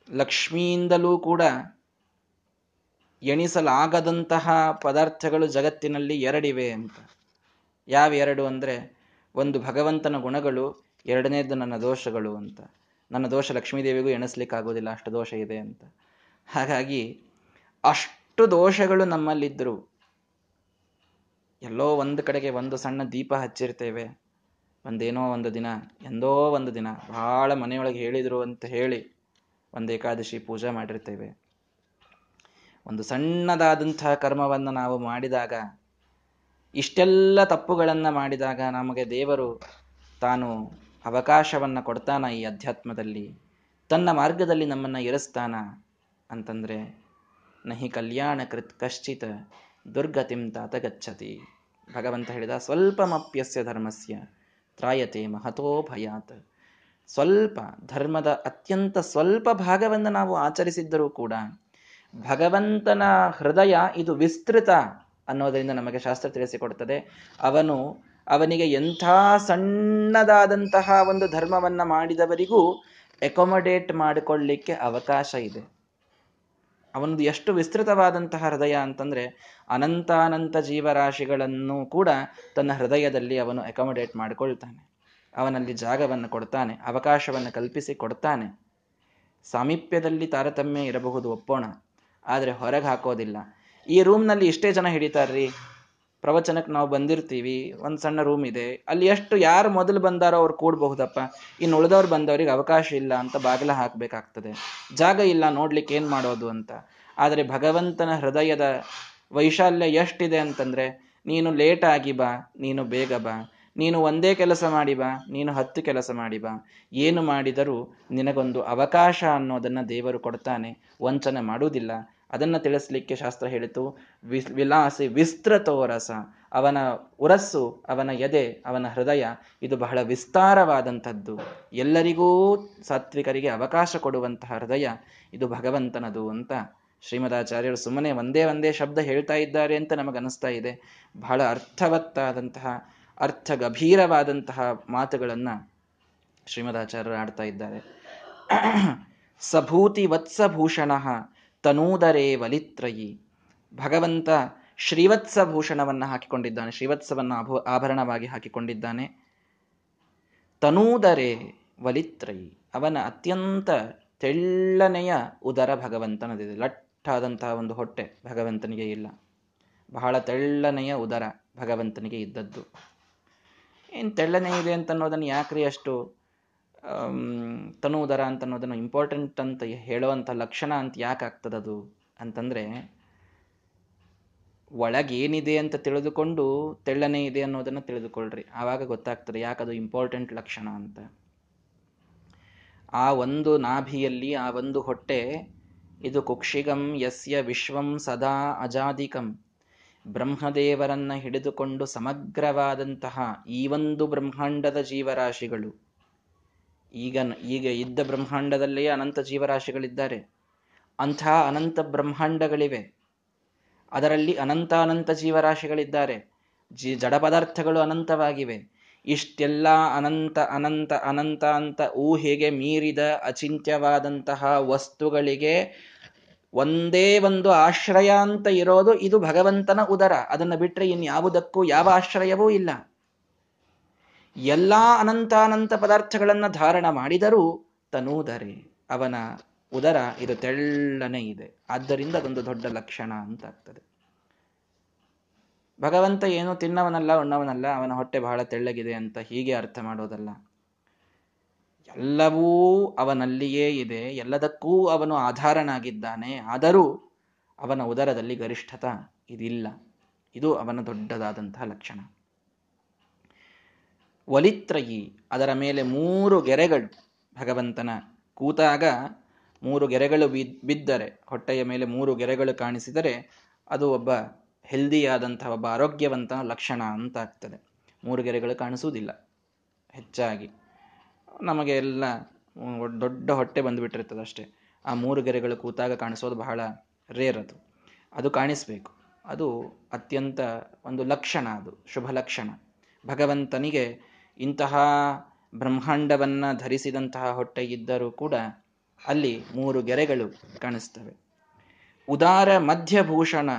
ಲಕ್ಷ್ಮಿಯಿಂದಲೂ ಕೂಡ ಎಣಿಸಲಾಗದಂತಹ ಪದಾರ್ಥಗಳು ಜಗತ್ತಿನಲ್ಲಿ ಎರಡಿವೆ ಅಂತ. ಯಾವ ಎರಡು ಅಂದರೆ, ಒಂದು ಭಗವಂತನ ಗುಣಗಳು, ಎರಡನೇದು ನನ್ನ ದೋಷಗಳು ಅಂತ. ನನ್ನ ದೋಷ ಲಕ್ಷ್ಮೀದೇವಿಗೂ ಎಣಿಸ್ಲಿಕ್ಕಾಗೋದಿಲ್ಲ, ಅಷ್ಟು ದೋಷ ಇದೆ ಅಂತ. ಹಾಗಾಗಿ ಅಷ್ಟು ದೋಷಗಳು ನಮ್ಮಲ್ಲಿದ್ದರು ಎಲ್ಲೋ ಒಂದು ಕಡೆಗೆ ಒಂದು ಸಣ್ಣ ದೀಪ ಹಚ್ಚಿರ್ತೇವೆ. ಒಂದೇನೋ ಒಂದು ದಿನ, ಎಂದೋ ಒಂದು ದಿನ, ಬಹಳ ಮನೆಯೊಳಗೆ ಹೇಳಿದ್ರು ಅಂತ ಹೇಳಿ ಒಂದು ಏಕಾದಶಿ ಪೂಜೆ ಮಾಡಿರ್ತೇವೆ. ಒಂದು ಸಣ್ಣದಾದಂತಹ ಕರ್ಮವನ್ನು ನಾವು ಮಾಡಿದಾಗ, ಇಷ್ಟೆಲ್ಲ ತಪ್ಪುಗಳನ್ನು ಮಾಡಿದಾಗ ನಮಗೆ ದೇವರು ತಾನು ಅವಕಾಶವನ್ನು ಕೊಡ್ತಾನ ಈ ಅಧ್ಯಾತ್ಮದಲ್ಲಿ, ತನ್ನ ಮಾರ್ಗದಲ್ಲಿ ನಮ್ಮನ್ನು ಇರಿಸ್ತಾನ ಅಂತಂದ್ರೆ, ನಹಿ ಕಲ್ಯಾಣ ಕೃತ್ ಕಶ್ಚಿತ್ ದುರ್ಗತಿಂ ತಾತ ಗಚ್ಚತಿ. ಭಗವಂತ ಹೇಳಿದ, ಸ್ವಲ್ಪಮಪ್ಯಸ್ಯ ಧರ್ಮಸ್ಯ, ತ್ರಾಯತೆ ಮಹತೋ ಭಯಾತ್. ಸ್ವಲ್ಪ ಧರ್ಮದ ಅತ್ಯಂತ ಸ್ವಲ್ಪ ಭಾಗವನ್ನು ನಾವು ಆಚರಿಸಿದ್ದರೂ ಕೂಡ, ಭಗವಂತನ ಹೃದಯ ಇದು ವಿಸ್ತೃತ ಅನ್ನೋದರಿಂದ ನಮಗೆ ಶಾಸ್ತ್ರ ತಿಳಿಸಿಕೊಡ್ತದೆ ಅವನು, ಅವನಿಗೆ ಎಂಥ ಸಣ್ಣದಾದಂತಹ ಒಂದು ಧರ್ಮವನ್ನು ಮಾಡಿದವರಿಗೂ ಎಕೊಮಡೇಟ್ ಮಾಡಿಕೊಳ್ಳಿಕ್ಕೆ ಅವಕಾಶ ಇದೆ. ಅವನದು ಎಷ್ಟು ವಿಸ್ತೃತವಾದಂತಹ ಹೃದಯ ಅಂತಂದ್ರೆ ಅನಂತಾನಂತ ಜೀವರಾಶಿಗಳನ್ನು ಕೂಡ ತನ್ನ ಹೃದಯದಲ್ಲಿ ಅವನು ಅಕೊಮಡೇಟ್ ಮಾಡಿಕೊಳ್ತಾನೆ. ಅವನಲ್ಲಿ ಜಾಗವನ್ನು ಕೊಡ್ತಾನೆ, ಅವಕಾಶವನ್ನು ಕಲ್ಪಿಸಿ ಕೊಡ್ತಾನೆ. ಸಾಮೀಪ್ಯದಲ್ಲಿ ತಾರತಮ್ಯ ಇರಬಹುದು ಒಪ್ಪೋಣ, ಆದರೆ ಹೊರಗೆ ಹಾಕೋದಿಲ್ಲ. ಈ ರೂಮ್ನಲ್ಲಿ ಇಷ್ಟೇ ಜನ ಹಿಡಿತಾರ್ರಿ. ಪ್ರವಚನಕ್ಕೆ ನಾವು ಬಂದಿರ್ತೀವಿ, ಒಂದು ಸಣ್ಣ ರೂಮ್ ಇದೆ. ಅಲ್ಲಿ ಎಷ್ಟು ಯಾರು ಮೊದಲು ಬಂದಾರೋ ಅವ್ರು ಕೂಡಬಹುದಪ್ಪ. ಇನ್ನು ಉಳಿದವ್ರು ಬಂದವರಿಗೆ ಅವಕಾಶ ಇಲ್ಲ ಅಂತ ಬಾಗಿಲ ಹಾಕಬೇಕಾಗ್ತದೆ. ಜಾಗ ಇಲ್ಲ, ನೋಡ್ಲಿಕ್ಕೆ ಏನು ಮಾಡೋದು ಅಂತ. ಆದರೆ ಭಗವಂತನ ಹೃದಯದ ವೈಶಾಲ್ಯ ಎಷ್ಟಿದೆ ಅಂತಂದ್ರೆ, ನೀನು ಲೇಟ್ ಆಗಿ ಬಾ, ನೀನು ಬೇಗ ಬಾ. ನೀನು ಒಂದೇ ಕೆಲಸ ಮಾಡಿ ಬಾ, ನೀನು ಹತ್ತು ಕೆಲಸ ಮಾಡಿ ಬಾ. ಏನು ಮಾಡಿದರೂ ನಿನಗೊಂದು ಅವಕಾಶ ಅನ್ನೋದನ್ನ ದೇವರು ಕೊಡ್ತಾನೆ. ವಂಚನೆ ಮಾಡುವುದಿಲ್ಲ. ಅದನ್ನ ತಿಳಿಸ್ಲಿಕ್ಕೆ ಶಾಸ್ತ್ರ ಹೇಳಿತು. ವಿಸ್, ವಿಲಾಸಿ ವಿಸ್ತೃತೋರಸ ಅವನ ಉರಸ್ಸು, ಅವನ ಎದೆ, ಅವನ ಹೃದಯ, ಇದು ಬಹಳ ವಿಸ್ತಾರವಾದಂಥದ್ದು. ಎಲ್ಲರಿಗೂ ಸಾತ್ವಿಕರಿಗೆ ಅವಕಾಶ ಕೊಡುವಂತಹ ಹೃದಯ, ಇದು ಭಗವಂತನದು ಅಂತ ಶ್ರೀಮದಾಚಾರ್ಯರು ಸುಮ್ಮನೆ ಒಂದೇ ಒಂದೇ ಶಬ್ದ ಹೇಳ್ತಾ ಇದ್ದಾರೆ ಅಂತ ನಮಗನಿಸ್ತಾ ಇದೆ. ಬಹಳ ಅರ್ಥವತ್ತಾದಂತಹ ಅರ್ಥ ಗಭೀರವಾದಂತಹ ಮಾತುಗಳನ್ನು ಶ್ರೀಮದಾಚಾರ್ಯರು ಆಡ್ತಾ ಇದ್ದಾರೆ. ಸಭೂತಿ ವತ್ಸಭೂಷಣ ತನೂದರೇ ವಲಿತ್ರಯಿ ಭಗವಂತ ಶ್ರೀವತ್ಸ ಭೂಷಣವನ್ನು ಹಾಕಿಕೊಂಡಿದ್ದಾನೆ, ಶ್ರೀವತ್ಸವನ್ನು ಆಭರಣವಾಗಿ ಹಾಕಿಕೊಂಡಿದ್ದಾನೆ. ತನೂದರೇ ವಲಿತ್ರಯಿ ಅವನ ಅತ್ಯಂತ ತೆಳ್ಳನೆಯ ಉದರ ಭಗವಂತನದಿದೆ. ಲಟ್ಟಾದಂತಹ ಒಂದು ಹೊಟ್ಟೆ ಭಗವಂತನಿಗೆ ಇಲ್ಲ. ಬಹಳ ತೆಳ್ಳನೆಯ ಉದರ ಭಗವಂತನಿಗೆ ಇದ್ದದ್ದು. ಏನು ತೆಳ್ಳನೆ ಇದೆ ಅಂತ ಅನ್ನೋದನ್ನು ಯಾಕ್ರಿ ಅಷ್ಟು ತನುವುದರ ಅಂತ ಅನ್ನೋದನ್ನು ಇಂಪಾರ್ಟೆಂಟ್ ಅಂತ ಹೇಳುವಂಥ ಲಕ್ಷಣ ಅಂತ ಯಾಕೆ ಆಗ್ತದದು ಅಂತಂದ್ರೆ, ಒಳಗೇನಿದೆ ಅಂತ ತಿಳಿದುಕೊಂಡು ತೆಳ್ಳನೆ ಇದೆ ಅನ್ನೋದನ್ನ ತಿಳಿದುಕೊಳ್ಳ್ರಿ ಆವಾಗ ಗೊತ್ತಾಗ್ತದೆ ಯಾಕದು ಇಂಪಾರ್ಟೆಂಟ್ ಲಕ್ಷಣ ಅಂತ. ಆ ಒಂದು ನಾಭಿಯಲ್ಲಿ, ಆ ಒಂದು ಹೊಟ್ಟೆ, ಇದು ಕುಕ್ಷಿಗಂ ಯಸ್ಯ ವಿಶ್ವಂ ಸದಾ ಅಜಾದಿಕಂ ಬ್ರಹ್ಮದೇವರನ್ನ ಹಿಡಿದುಕೊಂಡು ಸಮಗ್ರವಾದಂತಹ ಈ ಒಂದು ಬ್ರಹ್ಮಾಂಡದ ಜೀವರಾಶಿಗಳು ಈಗ ಈಗ ಇದ್ದ ಬ್ರಹ್ಮಾಂಡದಲ್ಲಿಯೇ ಅನಂತ ಜೀವರಾಶಿಗಳಿದ್ದಾರೆ. ಅಂಥ ಅನಂತ ಬ್ರಹ್ಮಾಂಡಗಳಿವೆ. ಅದರಲ್ಲಿ ಅನಂತ ಅನಂತ ಜೀವರಾಶಿಗಳಿದ್ದಾರೆ. ಜಿ, ಜಡ ಪದಾರ್ಥಗಳು ಅನಂತವಾಗಿವೆ. ಇಷ್ಟೆಲ್ಲ ಅನಂತ ಅನಂತ ಅನಂತ ಅಂತ ಊಹೆಗೆ ಮೀರಿದ ಅಚಿಂತ್ಯವಾದಂತಹ ವಸ್ತುಗಳಿಗೆ ಒಂದೇ ಒಂದು ಆಶ್ರಯ ಅಂತ ಇರೋದು ಇದು ಭಗವಂತನ ಉದರ. ಅದನ್ನು ಬಿಟ್ಟರೆ ಇನ್ಯಾವುದಕ್ಕೂ ಯಾವ ಆಶ್ರಯವೂ ಇಲ್ಲ. ಎಲ್ಲಾ ಅನಂತಾನಂತ ಪದಾರ್ಥಗಳನ್ನ ಧಾರಣ ಮಾಡಿದರೂ ತನೂದರೆ ಅವನ ಉದರ ಇದು ತೆಳ್ಳನೆ ಇದೆ. ಆದ್ದರಿಂದ ಅದೊಂದು ದೊಡ್ಡ ಲಕ್ಷಣ ಅಂತ ಆಗ್ತದೆ ಭಗವಂತ ಏನು ತಿನ್ನವನಲ್ಲ, ಉಣ್ಣವನಲ್ಲ, ಅವನ ಹೊಟ್ಟೆ ಬಹಳ ತೆಳ್ಳಗಿದೆ ಅಂತ ಹೀಗೆ ಅರ್ಥ ಮಾಡೋದಲ್ಲ. ಎಲ್ಲವೂ ಅವನಲ್ಲಿಯೇ ಇದೆ, ಎಲ್ಲದಕ್ಕೂ ಅವನು ಆಧಾರನಾಗಿದ್ದಾನೆ, ಆದರೂ ಅವನ ಉದರದಲ್ಲಿ ಗರಿಷ್ಠತ ಇದಿಲ್ಲ. ಇದು ಅವನ ದೊಡ್ಡದಾದಂತಹ ಲಕ್ಷಣ. ಒಲಿತ್ರಯಿ ಅದರ ಮೇಲೆ ಮೂರು ಗೆರೆಗಳು. ಭಗವಂತನ ಕೂತಾಗ ಮೂರು ಗೆರೆಗಳು ಬಿದ್ದರೆ, ಹೊಟ್ಟೆಯ ಮೇಲೆ ಮೂರು ಗೆರೆಗಳು ಕಾಣಿಸಿದರೆ ಅದು ಒಬ್ಬ ಹೆಲ್ದಿಯಾದಂತಹ ಒಬ್ಬ ಆರೋಗ್ಯವಂತ ಲಕ್ಷಣ ಅಂತ ಆಗ್ತದೆ. ಮೂರು ಗೆರೆಗಳು ಕಾಣಿಸುವುದಿಲ್ಲ. ಹೆಚ್ಚಾಗಿ. ನಮಗೆ ಎಲ್ಲ ದೊಡ್ಡ ಹೊಟ್ಟೆ ಬಂದುಬಿಟ್ಟಿರ್ತದೆ ಅಷ್ಟೇ. ಆ ಮೂರು ಗೆರೆಗಳು ಕೂತಾಗ ಕಾಣಿಸೋದು ಬಹಳ ರೇರ್ ಅದು. ಅದು ಕಾಣಿಸಬೇಕು. ಅದು ಅತ್ಯಂತ ಒಂದು ಲಕ್ಷಣ ಅದು, ಶುಭ ಲಕ್ಷಣ. ಭಗವಂತನಿಗೆ ಇಂತಹ ಬ್ರಹ್ಮಾಂಡವನ್ನ ಧರಿಸಿದಂತಹ ಹೊಟ್ಟೆ ಇದ್ದರೂ ಕೂಡ ಅಲ್ಲಿ ಮೂರು ಗೆರೆಗಳು ಕಾಣಿಸ್ತವೆ. ಉದಾರ ಮಧ್ಯಭೂಷಣ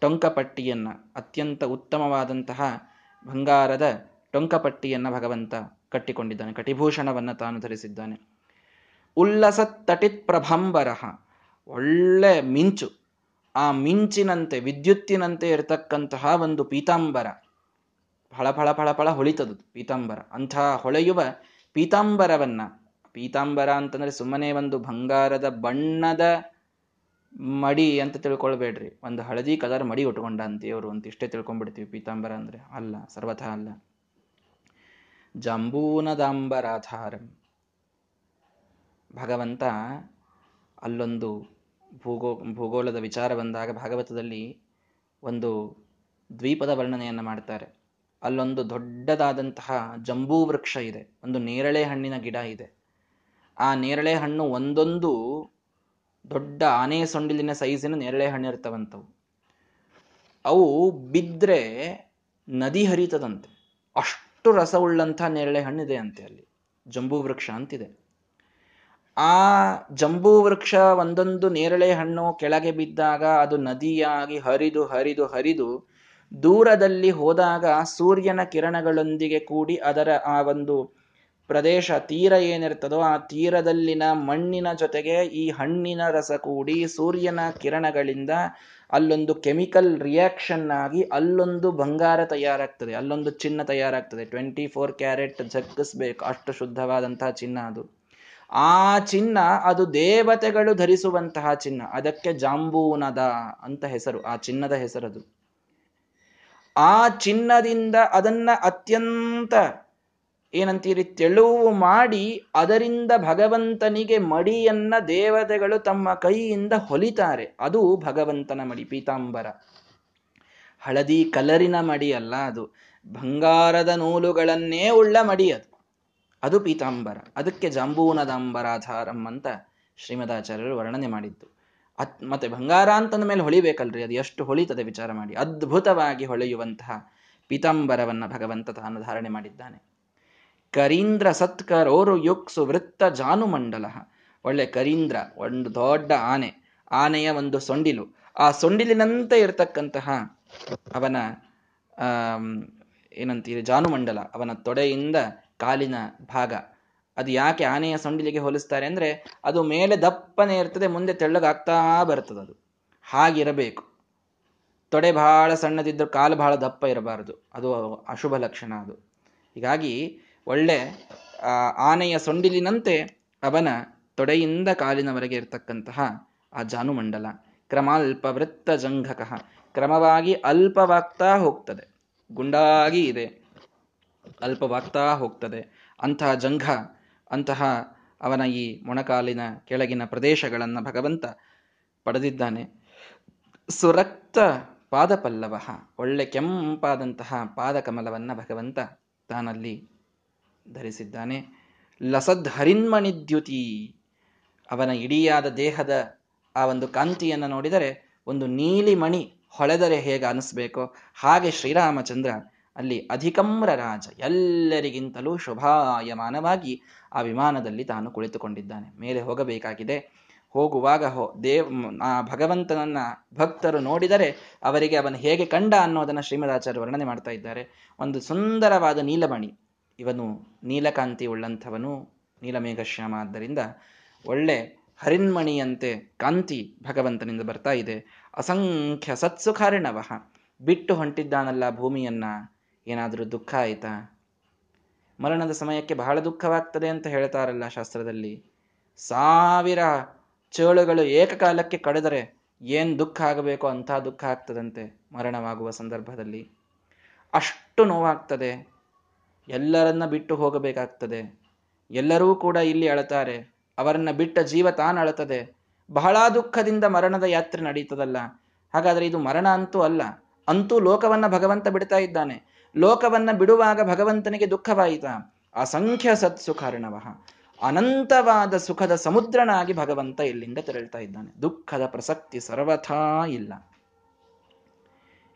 ಟೊಂಕಪಟ್ಟಿಯನ್ನ, ಅತ್ಯಂತ ಉತ್ತಮವಾದಂತಹ ಬಂಗಾರದ ಟೊಂಕಪಟ್ಟಿಯನ್ನ ಭಗವಂತ ಕಟ್ಟಿಕೊಂಡಿದ್ದಾನೆ, ಕಟಿಭೂಷಣವನ್ನ ತಾನು ಧರಿಸಿದ್ದಾನೆ. ಉಲ್ಲಸ ತಟಿತ್ ಪ್ರಭಂಬರಹ, ಒಳ್ಳೆ ಮಿಂಚು, ಆ ಮಿಂಚಿನಂತೆ, ವಿದ್ಯುತ್ತಿನಂತೆ ಇರತಕ್ಕಂತಹ ಒಂದು ಪೀತಾಂಬರ. ಫಳ ಫಳ ಫಳ ಫಳ ಹೊಳಿತದು ಪೀತಾಂಬರ. ಅಂಥ ಹೊಳೆಯುವ ಪೀತಾಂಬರವನ್ನ. ಪೀತಾಂಬರ ಅಂತಂದ್ರೆ ಸುಮ್ಮನೆ ಒಂದು ಬಂಗಾರದ ಬಣ್ಣದ ಮಡಿ ಅಂತ ತಿಳ್ಕೊಳ್ಬೇಡ್ರಿ. ಒಂದು ಹಳದಿ ಕಲರ್ ಮಡಿ ಉಟ್ಕೊಂಡ ಅಂತೀವರು ಅಂತ ಇಷ್ಟೇ ತಿಳ್ಕೊಂಡ್ಬಿಡ್ತೀವಿ ಪೀತಾಂಬರ ಅಂದ್ರೆ. ಅಲ್ಲ, ಸರ್ವಥ ಅಲ್ಲ. ಜಂಬೂನದಾಂಬರಾಧಾರಂ. ಭಗವಂತ ಅಲ್ಲೊಂದು ಭೂಗೋ, ಭೂಗೋಳದ ವಿಚಾರ ಬಂದಾಗ ಭಾಗವತದಲ್ಲಿ ಒಂದು ದ್ವೀಪದ ವರ್ಣನೆಯನ್ನು ಮಾಡ್ತಾರೆ. ಅಲ್ಲೊಂದು ದೊಡ್ಡದಾದಂತಹ ಜಂಬೂ ವೃಕ್ಷ ಇದೆ. ಒಂದು ನೇರಳೆ ಹಣ್ಣಿನ ಗಿಡ ಇದೆ. ಆ ನೇರಳೆ ಹಣ್ಣು ಒಂದೊಂದು ದೊಡ್ಡ ಆನೆ ಸೊಂಡಿಲಿನ ಸೈಜಿನ ನೇರಳೆ ಹಣ್ಣು ಇರ್ತವಂಥವು ಅವು ಬಿದ್ದರೆ ನದಿ ಹರಿತದಂತೆ. ಅಷ್ಟು ರಸವುಳ್ಳಂಥ ನೇರಳೆ ಹಣ್ಣಿದೆ ಅಂತೆ ಅಲ್ಲಿ. ಜಂಬೂ ವೃಕ್ಷ ಅಂತಿದೆ. ಆ ಜಂಬೂ ವೃಕ್ಷ ಒಂದೊಂದು ನೇರಳೆ ಹಣ್ಣು ಕೆಳಗೆ ಬಿದ್ದಾಗ ಅದು ನದಿಯಾಗಿ ಹರಿದು ಹರಿದು ಹರಿದು ದೂರದಲ್ಲಿ ಹೋದಾಗ ಸೂರ್ಯನ ಕಿರಣಗಳೊಂದಿಗೆ ಕೂಡಿ ಅದರ ಆ ಒಂದು ಪ್ರದೇಶ ತೀರ ಏನಿರ್ತದೋ ಆ ತೀರದಲ್ಲಿನ ಮಣ್ಣಿನ ಜೊತೆಗೆ ಈ ಹಣ್ಣಿನ ರಸ ಕೂಡಿ ಸೂರ್ಯನ ಕಿರಣಗಳಿಂದ ಅಲ್ಲೊಂದು ಕೆಮಿಕಲ್ ರಿಯಾಕ್ಷನ್ ಆಗಿ ಅಲ್ಲೊಂದು ಬಂಗಾರ ತಯಾರಾಗ್ತದೆ, ಅಲ್ಲೊಂದು ಚಿನ್ನ ತಯಾರಾಗ್ತದೆ. ಟ್ವೆಂಟಿ ಫೋರ್ ಕ್ಯಾರೆಟ್ ಜಗ್ಗಿಸ್ಬೇಕು, ಅಷ್ಟು ಶುದ್ಧವಾದಂತಹ ಚಿನ್ನ ಅದು. ಆ ಚಿನ್ನ ಅದು ದೇವತೆಗಳು ಧರಿಸುವಂತಹ ಚಿನ್ನ. ಅದಕ್ಕೆ ಜಾಂಬೂನದ ಅಂತ ಹೆಸರು, ಆ ಚಿನ್ನದ ಹೆಸರದು. ಆ ಚಿನ್ನದಿಂದ ಅದನ್ನ ಅತ್ಯಂತ ಏನಂತೀರಿ, ತೆಳುವು ಮಾಡಿ ಅದರಿಂದ ಭಗವಂತನಿಗೆ ಮಡಿಯನ್ನ ದೇವತೆಗಳು ತಮ್ಮ ಕೈಯಿಂದ ಹೊಲಿತಾರೆ. ಅದು ಭಗವಂತನ ಮಡಿ, ಪೀತಾಂಬರ. ಹಳದಿ ಕಲರಿನ ಮಡಿ ಅಲ್ಲ ಅದು. ಬಂಗಾರದ ನೂಲುಗಳನ್ನೇ ಉಳ್ಳ ಮಡಿ ಅದು. ಅದು ಪೀತಾಂಬರ. ಅದಕ್ಕೆ ಜಾಂಬೂನದಾಂಬರಾಧಾರಂ ಅಂತ ಶ್ರೀಮದಾಚಾರ್ಯರು ವರ್ಣನೆ ಮಾಡಿದ್ದು. ಅತ್ ಮತ್ತೆ ಬಂಗಾರ ಅಂತಂದ ಮೇಲೆ ಹೊಳಿಬೇಕಲ್ರಿ, ಅದು ಎಷ್ಟು ಹೊಳಿತದೆ ವಿಚಾರ ಮಾಡಿ. ಅದ್ಭುತವಾಗಿ ಹೊಳೆಯುವಂತಹ ಪೀತಾಂಬರವನ್ನ ಭಗವಂತ ತಾನು ಧಾರಣೆ ಮಾಡಿದ್ದಾನೆ. ಕರೀಂದ್ರ ಸತ್ಕರೋರು ಯುಕ್ಸು ವೃತ್ತ ಜಾನುಮಂಡಲ ಒಳ್ಳೆ ಕರೀಂದ್ರ, ಒಂದು ದೊಡ್ಡ ಆನೆ, ಆನೆಯ ಒಂದು ಸೊಂಡಿಲು. ಆ ಸೊಂಡಿಲಿನಂತೆ ಇರತಕ್ಕಂತಹ ಅವನ ಏನಂತೀರಿ ಜಾನುಮಂಡಲ ಅವನ ತೊಡೆಯಿಂದ ಕಾಲಿನ ಭಾಗ ಅದು ಯಾಕೆ ಆನೆಯ ಸೊಂಡಿಲಿಗೆ ಹೋಲಿಸ್ತಾರೆ ಅಂದ್ರೆ ಅದು ಮೇಲೆ ದಪ್ಪನೆ ಇರ್ತದೆ, ಮುಂದೆ ತೆಳ್ಳಗಾಗ್ತಾ ಬರ್ತದೆ ಅದು. ಹಾಗಿರಬೇಕು. ತೊಡೆ ಬಹಳ ಸಣ್ಣದಿದ್ದರೂ ಕಾಲು ಬಹಳ ದಪ್ಪ ಇರಬಾರದು. ಅದು ಅಶುಭ ಲಕ್ಷಣ ಅದು. ಹೀಗಾಗಿ ಒಳ್ಳೆ ಆನೆಯ ಸೊಂಡಿಲಿನಂತೆ ಅವನ ತೊಡೆಯಿಂದ ಕಾಲಿನವರೆಗೆ ಇರತಕ್ಕಂತಹ ಆ ಜಾನುಮಂಡಲ ಕ್ರಮಾಲ್ಪ ವೃತ್ತ ಜಂಘಕ ಕ್ರಮವಾಗಿ ಅಲ್ಪವಾಗ್ತಾ ಹೋಗ್ತದೆ. ಗುಂಡಾಗಿ ಇದೆ. ಅಲ್ಪವಾಗ್ತಾ ಹೋಗ್ತದೆ. ಅಂತಹ ಜಂಘ ಅಂತಹ ಅವನ ಈ ಮೊಣಕಾಲಿನ ಕೆಳಗಿನ ಪ್ರದೇಶಗಳನ್ನು ಭಗವಂತ ಪಡೆದಿದ್ದಾನೆ. ಸುರಕ್ತ ಪಾದಪಲ್ಲವ, ಒಳ್ಳೆ ಕೆಂಪಾದಂತಹ ಪಾದಕಮಲವನ್ನು ಭಗವಂತ ತಾನಲ್ಲಿ ಧರಿಸಿದ್ದಾನೆ. ಲಸದ್ ಹರಿನ್ಮಣಿದ್ಯುತಿ, ಅವನ ಇಡಿಯಾದ ದೇಹದ ಆ ಒಂದು ಕಾಂತಿಯನ್ನು ನೋಡಿದರೆ ಒಂದು ನೀಲಿ ಮಣಿ ಹೊಳೆದರೆ ಹೇಗೆ ಅನಿಸ್ಬೇಕೋ ಹಾಗೆ ಶ್ರೀರಾಮಚಂದ್ರ ಅಲ್ಲಿ ಅಧಿಕಮ್ರ ರಾಜ ಎಲ್ಲರಿಗಿಂತಲೂ ಶುಭಾಯಮಾನವಾಗಿ ಆ ವಿಮಾನದಲ್ಲಿ ತಾನು ಕುಳಿತುಕೊಂಡಿದ್ದಾನೆ. ಮೇಲೆ ಹೋಗಬೇಕಾಗಿದೆ. ಹೋಗುವಾಗ ಹೋ, ದೇವ್, ಆ ಭಗವಂತನನ್ನ ಭಕ್ತರು ನೋಡಿದರೆ ಅವರಿಗೆ ಅವನು ಹೇಗೆ ಕಂಡ ಅನ್ನೋದನ್ನ ಶ್ರೀಮದಾಚಾರ್ಯ ವರ್ಣನೆ ಮಾಡ್ತಾ ಇದ್ದಾರೆ. ಒಂದು ಸುಂದರವಾದ ನೀಲಮಣಿ. ಇವನು ನೀಲಕಾಂತಿ ಉಳ್ಳಂಥವನು. ನೀಲಮೇಘಶ್ಯಾಮ ಆದ್ದರಿಂದ ಒಳ್ಳೆ ಹರಿನ್ಮಣಿಯಂತೆ ಕಾಂತಿ ಭಗವಂತನಿಂದ ಬರ್ತಾ ಇದೆ. ಅಸಂಖ್ಯ ಸತ್ಸುಖಾರಿಣವಹ ಬಿಟ್ಟು ಹೊಂಟಿದ್ದಾನಲ್ಲ ಭೂಮಿಯನ್ನ. ಏನಾದರೂ ದುಃಖ ಆಯಿತಾ? ಮರಣದ ಸಮಯಕ್ಕೆ ಬಹಳ ದುಃಖವಾಗ್ತದೆ ಅಂತ ಹೇಳ್ತಾರಲ್ಲ ಶಾಸ್ತ್ರದಲ್ಲಿ. ಸಾವಿರ ಚೇಳುಗಳು ಏಕಕಾಲಕ್ಕೆ ಕಡಿದರೆ ಏನ್ ದುಃಖ ಆಗಬೇಕೋ? ಅಂಥ ದುಃಖ ಆಗ್ತದಂತೆ ಮರಣವಾಗುವ ಸಂದರ್ಭದಲ್ಲಿ. ಅಷ್ಟು ನೋವಾಗ್ತದೆ. ಎಲ್ಲರನ್ನ ಬಿಟ್ಟು ಹೋಗಬೇಕಾಗ್ತದೆ. ಎಲ್ಲರೂ ಕೂಡ ಇಲ್ಲಿ ಅಳತಾರೆ. ಅವರನ್ನ ಬಿಟ್ಟ ಜೀವ ತಾನು ಅಳತದೆ. ಬಹಳ ದುಃಖದಿಂದ ಮರಣದ ಯಾತ್ರೆ ನಡೀತದಲ್ಲ. ಹಾಗಾದ್ರೆ ಇದು ಮರಣ ಅಂತೂ ಅಲ್ಲ, ಅಂತೂ ಲೋಕವನ್ನ ಭಗವಂತ ಬಿಡ್ತಾ ಇದ್ದಾನೆ. ಲೋಕವನ್ನ ಬಿಡುವಾಗ ಭಗವಂತನಿಗೆ ದುಃಖವಾಯಿತ. ಅಸಂಖ್ಯ ಸತ್ಸುಖರ್ಣವ ಅನಂತವಾದ ಸುಖದ ಸಮುದ್ರನಾಗಿ ಭಗವಂತ ಇಲ್ಲಿಂದ ತೆರಳ್ತಾ ಇದ್ದಾನೆ. ದುಃಖದ ಪ್ರಸಕ್ತಿ ಸರ್ವಥಾ ಇಲ್ಲ.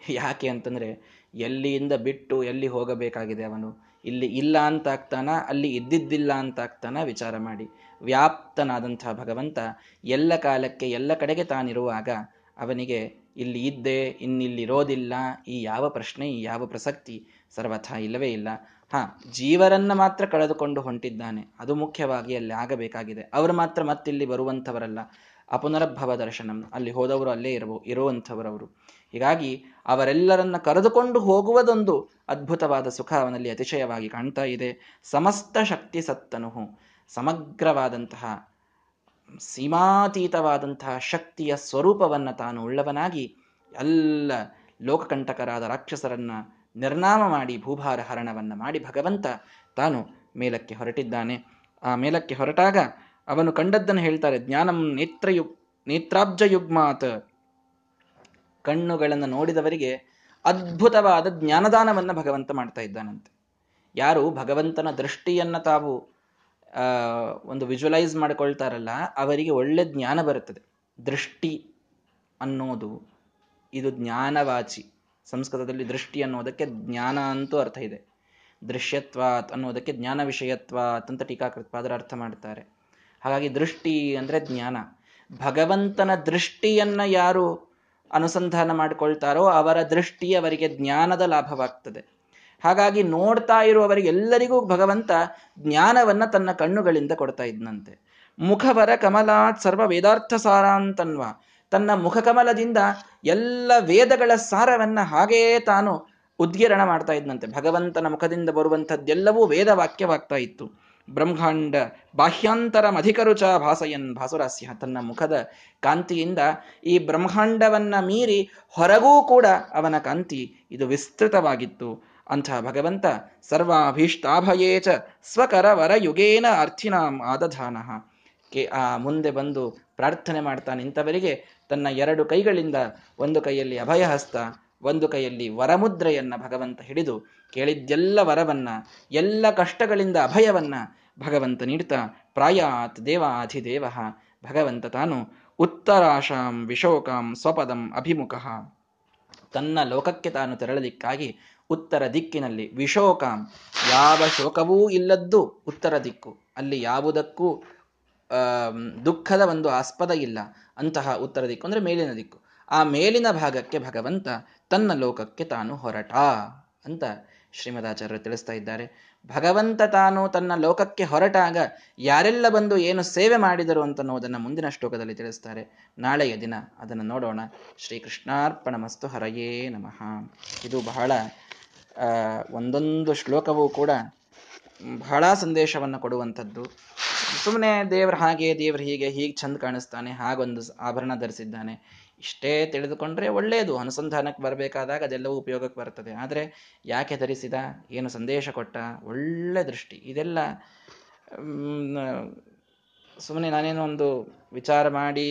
ಯಾಕೆ ಅಂತಂದ್ರೆ ಎಲ್ಲಿಯಿಂದ ಬಿಟ್ಟು ಎಲ್ಲಿ ಹೋಗಬೇಕಾಗಿದೆ ಅವನು? ಇಲ್ಲಿ ಇಲ್ಲ ಅಂತ ಆಗ್ತಾನ? ಅಲ್ಲಿ ಇದ್ದಿದ್ದಿಲ್ಲ ಅಂತಾಗ್ತಾನ ವಿಚಾರ ಮಾಡಿ. ವ್ಯಾಪ್ತನಾದಂತಹ ಭಗವಂತ ಎಲ್ಲ ಕಾಲಕ್ಕೆ ಎಲ್ಲ ಕಡೆಗೆ ತಾನಿರುವಾಗ ಅವನಿಗೆ ಇಲ್ಲಿ ಇದ್ದೆ, ಇನ್ನಿಲ್ಲಿರೋದಿಲ್ಲ, ಈ ಯಾವ ಪ್ರಶ್ನೆ, ಈ ಯಾವ ಪ್ರಸಕ್ತಿ, ಸರ್ವಥ ಇಲ್ಲವೇ ಇಲ್ಲ. ಹಾ, ಜೀವರನ್ನ ಮಾತ್ರ ಕಳೆದುಕೊಂಡು ಹೊಂಟಿದ್ದಾನೆ. ಅದು ಮುಖ್ಯವಾಗಿ ಅಲ್ಲಿ ಆಗಬೇಕಾಗಿದೆ. ಅವರು ಮಾತ್ರ ಮತ್ತಿಲ್ಲಿ ಬರುವಂಥವರಲ್ಲ. ಅಪುನರ್ಭವ ದರ್ಶನಂ. ಅಲ್ಲಿ ಹೋದವರು ಅಲ್ಲೇ ಇರುವ ಇರುವಂಥವರವರು. ಹೀಗಾಗಿ ಅವರೆಲ್ಲರನ್ನ ಕರೆದುಕೊಂಡು ಹೋಗುವುದೊಂದು ಅದ್ಭುತವಾದ ಸುಖ ಅವನಲ್ಲಿ ಅತಿಶಯವಾಗಿ ಕಾಣ್ತಾ ಇದೆ. ಸಮಸ್ತ ಶಕ್ತಿ ಸತ್ತನು ಸಮಗ್ರವಾದಂತಹ ಸೀಮಾತೀತವಾದಂತಹ ಶಕ್ತಿಯ ಸ್ವರೂಪವನ್ನು ತಾನು ಉಳ್ಳವನಾಗಿ ಎಲ್ಲ ಲೋಕಕಂಟಕರಾದ ರಾಕ್ಷಸರನ್ನ ನಿರ್ನಾಮ ಮಾಡಿ ಭೂಭಾರ ಹರಣವನ್ನು ಮಾಡಿ ಭಗವಂತ ತಾನು ಮೇಲಕ್ಕೆ ಹೊರಟಿದ್ದಾನೆ. ಆ ಮೇಲಕ್ಕೆ ಹೊರಟಾಗ ಅವನು ಕಂಡದ್ದನ್ನು ಹೇಳ್ತಾರೆ, ಜ್ಞಾನಂ ನೇತ್ರಯು ನೇತ್ರಾಬ್ಜ ಯುಗ್ಮಾತ್ ಕಣ್ಣುಗಳನ್ನು ನೋಡಿದವರಿಗೆ ಅದ್ಭುತವಾದ ಜ್ಞಾನದಾನವನ್ನು ಭಗವಂತ ಮಾಡ್ತಾ ಇದ್ದಾನಂತೆ. ಯಾರು ಭಗವಂತನ ದೃಷ್ಟಿಯನ್ನು ತಾವು ಒಂದು ವಿಜುವಲೈಸ್ ಮಾಡಿಕೊಳ್ತಾರಲ್ಲ, ಅವರಿಗೆ ಒಳ್ಳೆ ಜ್ಞಾನ ಬರುತ್ತದೆ. ದೃಷ್ಟಿ ಅನ್ನೋದು, ಇದು ಜ್ಞಾನವಾಚಿ. ಸಂಸ್ಕೃತದಲ್ಲಿ ದೃಷ್ಟಿ ಅನ್ನೋದಕ್ಕೆ ಜ್ಞಾನ ಅಂತೂ ಅರ್ಥ ಇದೆ. ದೃಶ್ಯತ್ವಾತ್ ಅನ್ನೋದಕ್ಕೆ ಜ್ಞಾನ ವಿಷಯತ್ವಾತ್ ಅಂತ ಟೀಕಾಕೃತ್ಪಾದರ ಅರ್ಥ ಮಾಡ್ತಾರೆ. ಹಾಗಾಗಿ ದೃಷ್ಟಿ ಅಂದರೆ ಜ್ಞಾನ. ಭಗವಂತನ ದೃಷ್ಟಿಯನ್ನು ಯಾರು ಅನುಸಂಧಾನ ಮಾಡಿಕೊಳ್ತಾರೋ ಅವರ ದೃಷ್ಟಿ ಅವರಿಗೆ ಜ್ಞಾನದ ಲಾಭವಾಗ್ತದೆ. ಹಾಗಾಗಿ ನೋಡ್ತಾ ಇರುವವರಿಗೆಲ್ಲರಿಗೂ ಭಗವಂತ ಜ್ಞಾನವನ್ನ ತನ್ನ ಕಣ್ಣುಗಳಿಂದ ಕೊಡ್ತಾ ಇದ್ನಂತೆ. ಮುಖವರ ಕಮಲಾತ್ ಸರ್ವ ವೇದಾರ್ಥ ಸಾರಾಂತನ್ವ. ತನ್ನ ಮುಖಕಮಲದಿಂದ ಎಲ್ಲ ವೇದಗಳ ಸಾರವನ್ನ ಹಾಗೆಯೇ ತಾನು ಉದ್ಗಿರಣ ಮಾಡ್ತಾ ಇದ್ನಂತೆ. ಭಗವಂತನ ಮುಖದಿಂದ ಬರುವಂಥದ್ದೆಲ್ಲವೂ ವೇದವಾಕ್ಯವಾಗ್ತಾ ಇತ್ತು. ಬ್ರಹ್ಮಾಂಡ ಬಾಹ್ಯಾಂತರ ಮಧಿಕರುಚ ಭಾಸಯನ್ ಭಾಸುರಾಸ್ಯ ತನ್ನ ಮುಖದ ಕಾಂತಿಯಿಂದ ಈ ಬ್ರಹ್ಮಾಂಡವನ್ನ ಮೀರಿ ಹೊರಗೂ ಕೂಡ ಅವನ ಕಾಂತಿ ಇದು ವಿಸ್ತೃತವಾಗಿತ್ತು. ಅಂಥ ಭಗವಂತ ಸರ್ವಾಭೀಷ್ಟಾಭಯೇಚ ಸ್ವಕರ ವರ ಯುಗೇನ ಅರ್ಥಿನಾಂ ಆದಧಾನ. ಕೆ, ಆ, ಮುಂದೆ ಬಂದು ಪ್ರಾರ್ಥನೆ ಮಾಡ್ತಾನೆ ಇಂಥವರಿಗೆ ತನ್ನ ಎರಡು ಕೈಗಳಿಂದ ಒಂದು ಕೈಯಲ್ಲಿ ಅಭಯಹಸ್ತ, ಒಂದು ಕೈಯಲ್ಲಿ ವರಮುದ್ರೆಯನ್ನ ಭಗವಂತ ಹಿಡಿದು ಕೇಳಿದ್ದೆಲ್ಲ ವರವನ್ನ, ಎಲ್ಲ ಕಷ್ಟಗಳಿಂದ ಅಭಯವನ್ನ ಭಗವಂತ ನೀಡ್ತಾ ಪ್ರಾಯಾತ್ ದೇವಾಧಿದೇವ. ಭಗವಂತ ತಾನು ಉತ್ತರಾಶಾಂ ವಿಶೋಕಾಂ ಸ್ವಪದಂ ಅಭಿಮುಖ. ತನ್ನ ಲೋಕಕ್ಕೆ ತಾನು ತೆರಳಲಿಕ್ಕಾಗಿ ಉತ್ತರ ದಿಕ್ಕಿನಲ್ಲಿ ವಿಶೋಕಾಂ. ಯಾವ ಶೋಕವೂ ಇಲ್ಲದ್ದು ಉತ್ತರ ದಿಕ್ಕು. ಅಲ್ಲಿ ಯಾವುದಕ್ಕೂ ದುಃಖದ ಒಂದು ಆಸ್ಪದ ಇಲ್ಲ. ಅಂತಹ ಉತ್ತರ ದಿಕ್ಕು ಅಂದ್ರೆ ಮೇಲಿನ ದಿಕ್ಕು. ಆ ಮೇಲಿನ ಭಾಗಕ್ಕೆ ಭಗವಂತ ತನ್ನ ಲೋಕಕ್ಕೆ ತಾನು ಹೊರಟ ಅಂತ ಶ್ರೀಮದಾಚಾರ್ಯರು ತಿಳಿಸ್ತಾ ಇದ್ದಾರೆ. ಭಗವಂತ ತಾನು ತನ್ನ ಲೋಕಕ್ಕೆ ಹೊರಟಾಗ ಯಾರೆಲ್ಲ ಬಂದು ಏನು ಸೇವೆ ಮಾಡಿದರು ಅಂತ ಅನ್ನೋದನ್ನು ಮುಂದಿನ ಶ್ಲೋಕದಲ್ಲಿ ತಿಳಿಸ್ತಾರೆ. ನಾಳೆಯ ದಿನ ಅದನ್ನು ನೋಡೋಣ. ಶ್ರೀ ಕೃಷ್ಣಾರ್ಪಣ ಮಸ್ತು ಹರಯೇ ನಮಃ. ಇದು ಬಹಳ ಒಂದೊಂದು ಶ್ಲೋಕವೂ ಕೂಡ ಬಹಳ ಸಂದೇಶವನ್ನು ಕೊಡುವಂಥದ್ದು. ಸುಮ್ಮನೆ ದೇವ್ರ ಹಾಗೆ, ದೇವ್ರ ಹೀಗೆ ಹೀಗೆ ಚಂದ ಕಾಣಿಸ್ತಾನೆ, ಹಾಗೊಂದು ಆಭರಣ ಧರಿಸಿದ್ದಾನೆ. ಇಷ್ಟೇ ತಿಳಿದುಕೊಂಡ್ರೆ ಒಳ್ಳೆಯದು ಅನುಸಂಧಾನಕ್ಕೆ ಬರಬೇಕಾದಾಗ ಅದೆಲ್ಲವೂ ಉಪಯೋಗಕ್ಕೆ ಬರ್ತದೆ. ಆದರೆ ಯಾಕೆ ಧರಿಸಿದ, ಏನು ಸಂದೇಶ ಕೊಟ್ಟ, ಒಳ್ಳೆ ದೃಷ್ಟಿ. ಇದೆಲ್ಲ ಸುಮ್ಮನೆ ನಾನೇನೋ ಒಂದು ವಿಚಾರ ಮಾಡಿ,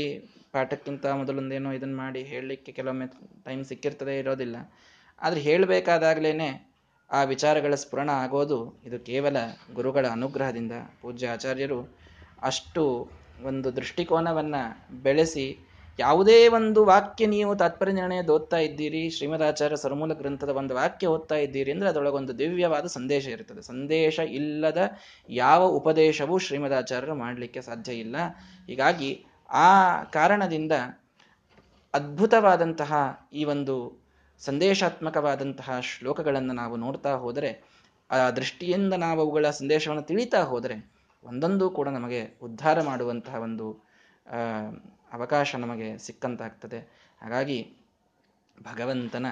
ಪಾಠಕ್ಕಿಂತ ಮೊದಲೊಂದೇನೋ ಇದನ್ನು ಮಾಡಿ, ಹೇಳಲಿಕ್ಕೆ ಕೆಲವೊಮ್ಮೆ ಟೈಮ್ ಸಿಕ್ಕಿರ್ತದೆ ಇರೋದಿಲ್ಲ. ಆದರೆ ಹೇಳಬೇಕಾದಾಗಲೇ ಆ ವಿಚಾರಗಳ ಸ್ಫುರಣ ಆಗೋದು ಇದು ಕೇವಲ ಗುರುಗಳ ಅನುಗ್ರಹದಿಂದ. ಪೂಜ್ಯ ಆಚಾರ್ಯರು ಅಷ್ಟು ಒಂದು ದೃಷ್ಟಿಕೋನವನ್ನು ಬೆಳೆಸಿ ಯಾವುದೇ ಒಂದು ವಾಕ್ಯ ನೀವು ತಾತ್ಪರ್ಯ ನಿರ್ಣಯದ ಓದ್ತಾ ಇದ್ದೀರಿ, ಶ್ರೀಮದಾಚಾರ್ಯ ಸರ್ಮೂಲ ಗ್ರಂಥದ ಒಂದು ವಾಕ್ಯ ಓದ್ತಾ ಇದ್ದೀರಿ ಅಂದ್ರೆ ಅದರೊಳಗೊಂದು ದಿವ್ಯವಾದ ಸಂದೇಶ ಇರ್ತದೆ ಸಂದೇಶ ಇಲ್ಲದ ಯಾವ ಉಪದೇಶವೂ ಶ್ರೀಮದಾಚಾರ್ಯರು ಮಾಡಲಿಕ್ಕೆ ಸಾಧ್ಯ ಇಲ್ಲ. ಹೀಗಾಗಿ ಆ ಕಾರಣದಿಂದ ಅದ್ಭುತವಾದಂತಹ ಈ ಒಂದು ಸಂದೇಶಾತ್ಮಕವಾದಂತಹ ಶ್ಲೋಕಗಳನ್ನು ನಾವು ನೋಡ್ತಾ ಹೋದರೆ, ಆ ದೃಷ್ಟಿಯಿಂದ ನಾವು ಅವುಗಳ ಸಂದೇಶವನ್ನು ತಿಳಿತಾ ಹೋದರೆ, ಒಂದೊಂದು ಕೂಡ ನಮಗೆ ಉದ್ಧಾರ ಮಾಡುವಂತಹ ಒಂದು ಅವಕಾಶ ನಮಗೆ ಸಿಕ್ಕಂತಾಗ್ತದೆ. ಹಾಗಾಗಿ ಭಗವಂತನ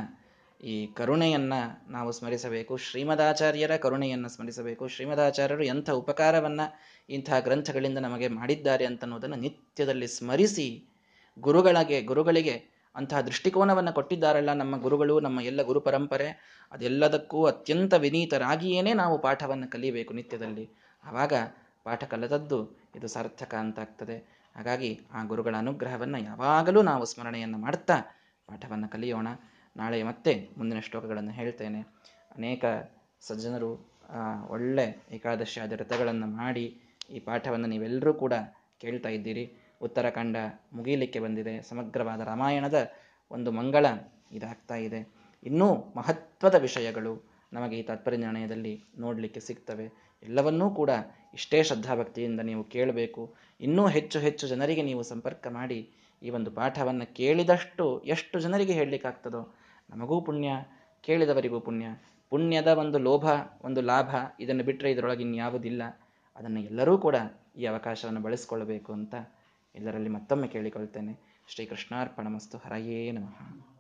ಈ ಕರುಣೆಯನ್ನು ನಾವು ಸ್ಮರಿಸಬೇಕು, ಶ್ರೀಮದಾಚಾರ್ಯರ ಕರುಣೆಯನ್ನು ಸ್ಮರಿಸಬೇಕು, ಶ್ರೀಮದಾಚಾರ್ಯರು ಎಂಥ ಉಪಕಾರವನ್ನು ಇಂತಹ ಗ್ರಂಥಗಳಿಂದ ನಮಗೆ ಮಾಡಿದ್ದಾರೆ ಅಂತನ್ನುವುದನ್ನು ನಿತ್ಯದಲ್ಲಿ ಸ್ಮರಿಸಿ, ಗುರುಗಳಿಗೆ ಗುರುಗಳಿಗೆ ಅಂತಹ ದೃಷ್ಟಿಕೋನವನ್ನು ಕೊಟ್ಟಿದ್ದಾರಲ್ಲ ನಮ್ಮ ಗುರುಗಳು, ನಮ್ಮ ಎಲ್ಲ ಗುರು ಪರಂಪರೆ, ಅದೆಲ್ಲದಕ್ಕೂ ಅತ್ಯಂತ ವಿನೀತರಾಗಿಯೇನೆ ನಾವು ಪಾಠವನ್ನು ಕಲಿಯಬೇಕು ನಿತ್ಯದಲ್ಲಿ. ಆವಾಗ ಪಾಠ ಕಲಿತದ್ದು ಇದು ಸಾರ್ಥಕ ಅಂತಾಗ್ತದೆ ಹಾಗಾಗಿ ಆ ಗುರುಗಳ ಅನುಗ್ರಹವನ್ನು ಯಾವಾಗಲೂ ನಾವು ಸ್ಮರಣೆಯನ್ನು ಮಾಡ್ತಾ ಪಾಠವನ್ನು ಕಲಿಯೋಣ. ನಾಳೆ ಮತ್ತೆ ಮುಂದಿನ ಶ್ಲೋಕಗಳನ್ನು ಹೇಳ್ತೇನೆ. ಅನೇಕ ಸಜ್ಜನರು ಒಳ್ಳೆ ಏಕಾದಶಿ ಆದ ವ್ರತಗಳನ್ನು ಮಾಡಿ ಈ ಪಾಠವನ್ನು ನೀವೆಲ್ಲರೂ ಕೂಡ ಕೇಳ್ತಾ ಇದ್ದೀರಿ. ಉತ್ತರಾಖಂಡ ಮುಗಿಯಲಿಕ್ಕೆ ಬಂದಿದೆ. ಸಮಗ್ರವಾದ ರಾಮಾಯಣದ ಒಂದು ಮಂಗಳ ಇದಾಗ್ತಾ ಇದೆ. ಇನ್ನೂ ಮಹತ್ವದ ವಿಷಯಗಳು ನಮಗೆ ಈ ತಾತ್ಪರ್ಯ ನೋಡಲಿಕ್ಕೆ ಸಿಗ್ತವೆ. ಎಲ್ಲವನ್ನೂ ಕೂಡ ಇಷ್ಟೇ ಶ್ರದ್ಧಾಭಕ್ತಿಯಿಂದ ನೀವು ಕೇಳಬೇಕು. ಇನ್ನೂ ಹೆಚ್ಚು ಹೆಚ್ಚು ಜನರಿಗೆ ನೀವು ಸಂಪರ್ಕ ಮಾಡಿ ಈ ಒಂದು ಪಾಠವನ್ನು ಕೇಳಿದಷ್ಟು ಎಷ್ಟು ಜನರಿಗೆ ಹೇಳಲಿಕ್ಕಾಗ್ತದೋ ನಮಗೂ ಪುಣ್ಯ, ಕೇಳಿದವರಿಗೂ ಪುಣ್ಯ. ಪುಣ್ಯದ ಒಂದು ಲೋಭ, ಒಂದು ಲಾಭ ಇದನ್ನು ಬಿಟ್ಟರೆ ಇದರೊಳಗೆ ಇನ್ಯಾವುದಿಲ್ಲ. ಅದನ್ನು ಎಲ್ಲರೂ ಕೂಡ ಈ ಅವಕಾಶವನ್ನು ಬಳಸಿಕೊಳ್ಳಬೇಕು ಅಂತ ಎಲ್ಲರಲ್ಲಿ ಮತ್ತೊಮ್ಮೆ ಕೇಳಿಕೊಳ್ತೇನೆ. ಶ್ರೀ ಕೃಷ್ಣಾರ್ಪಣಮಸ್ತು ಹರಯೇ ನಮಃ.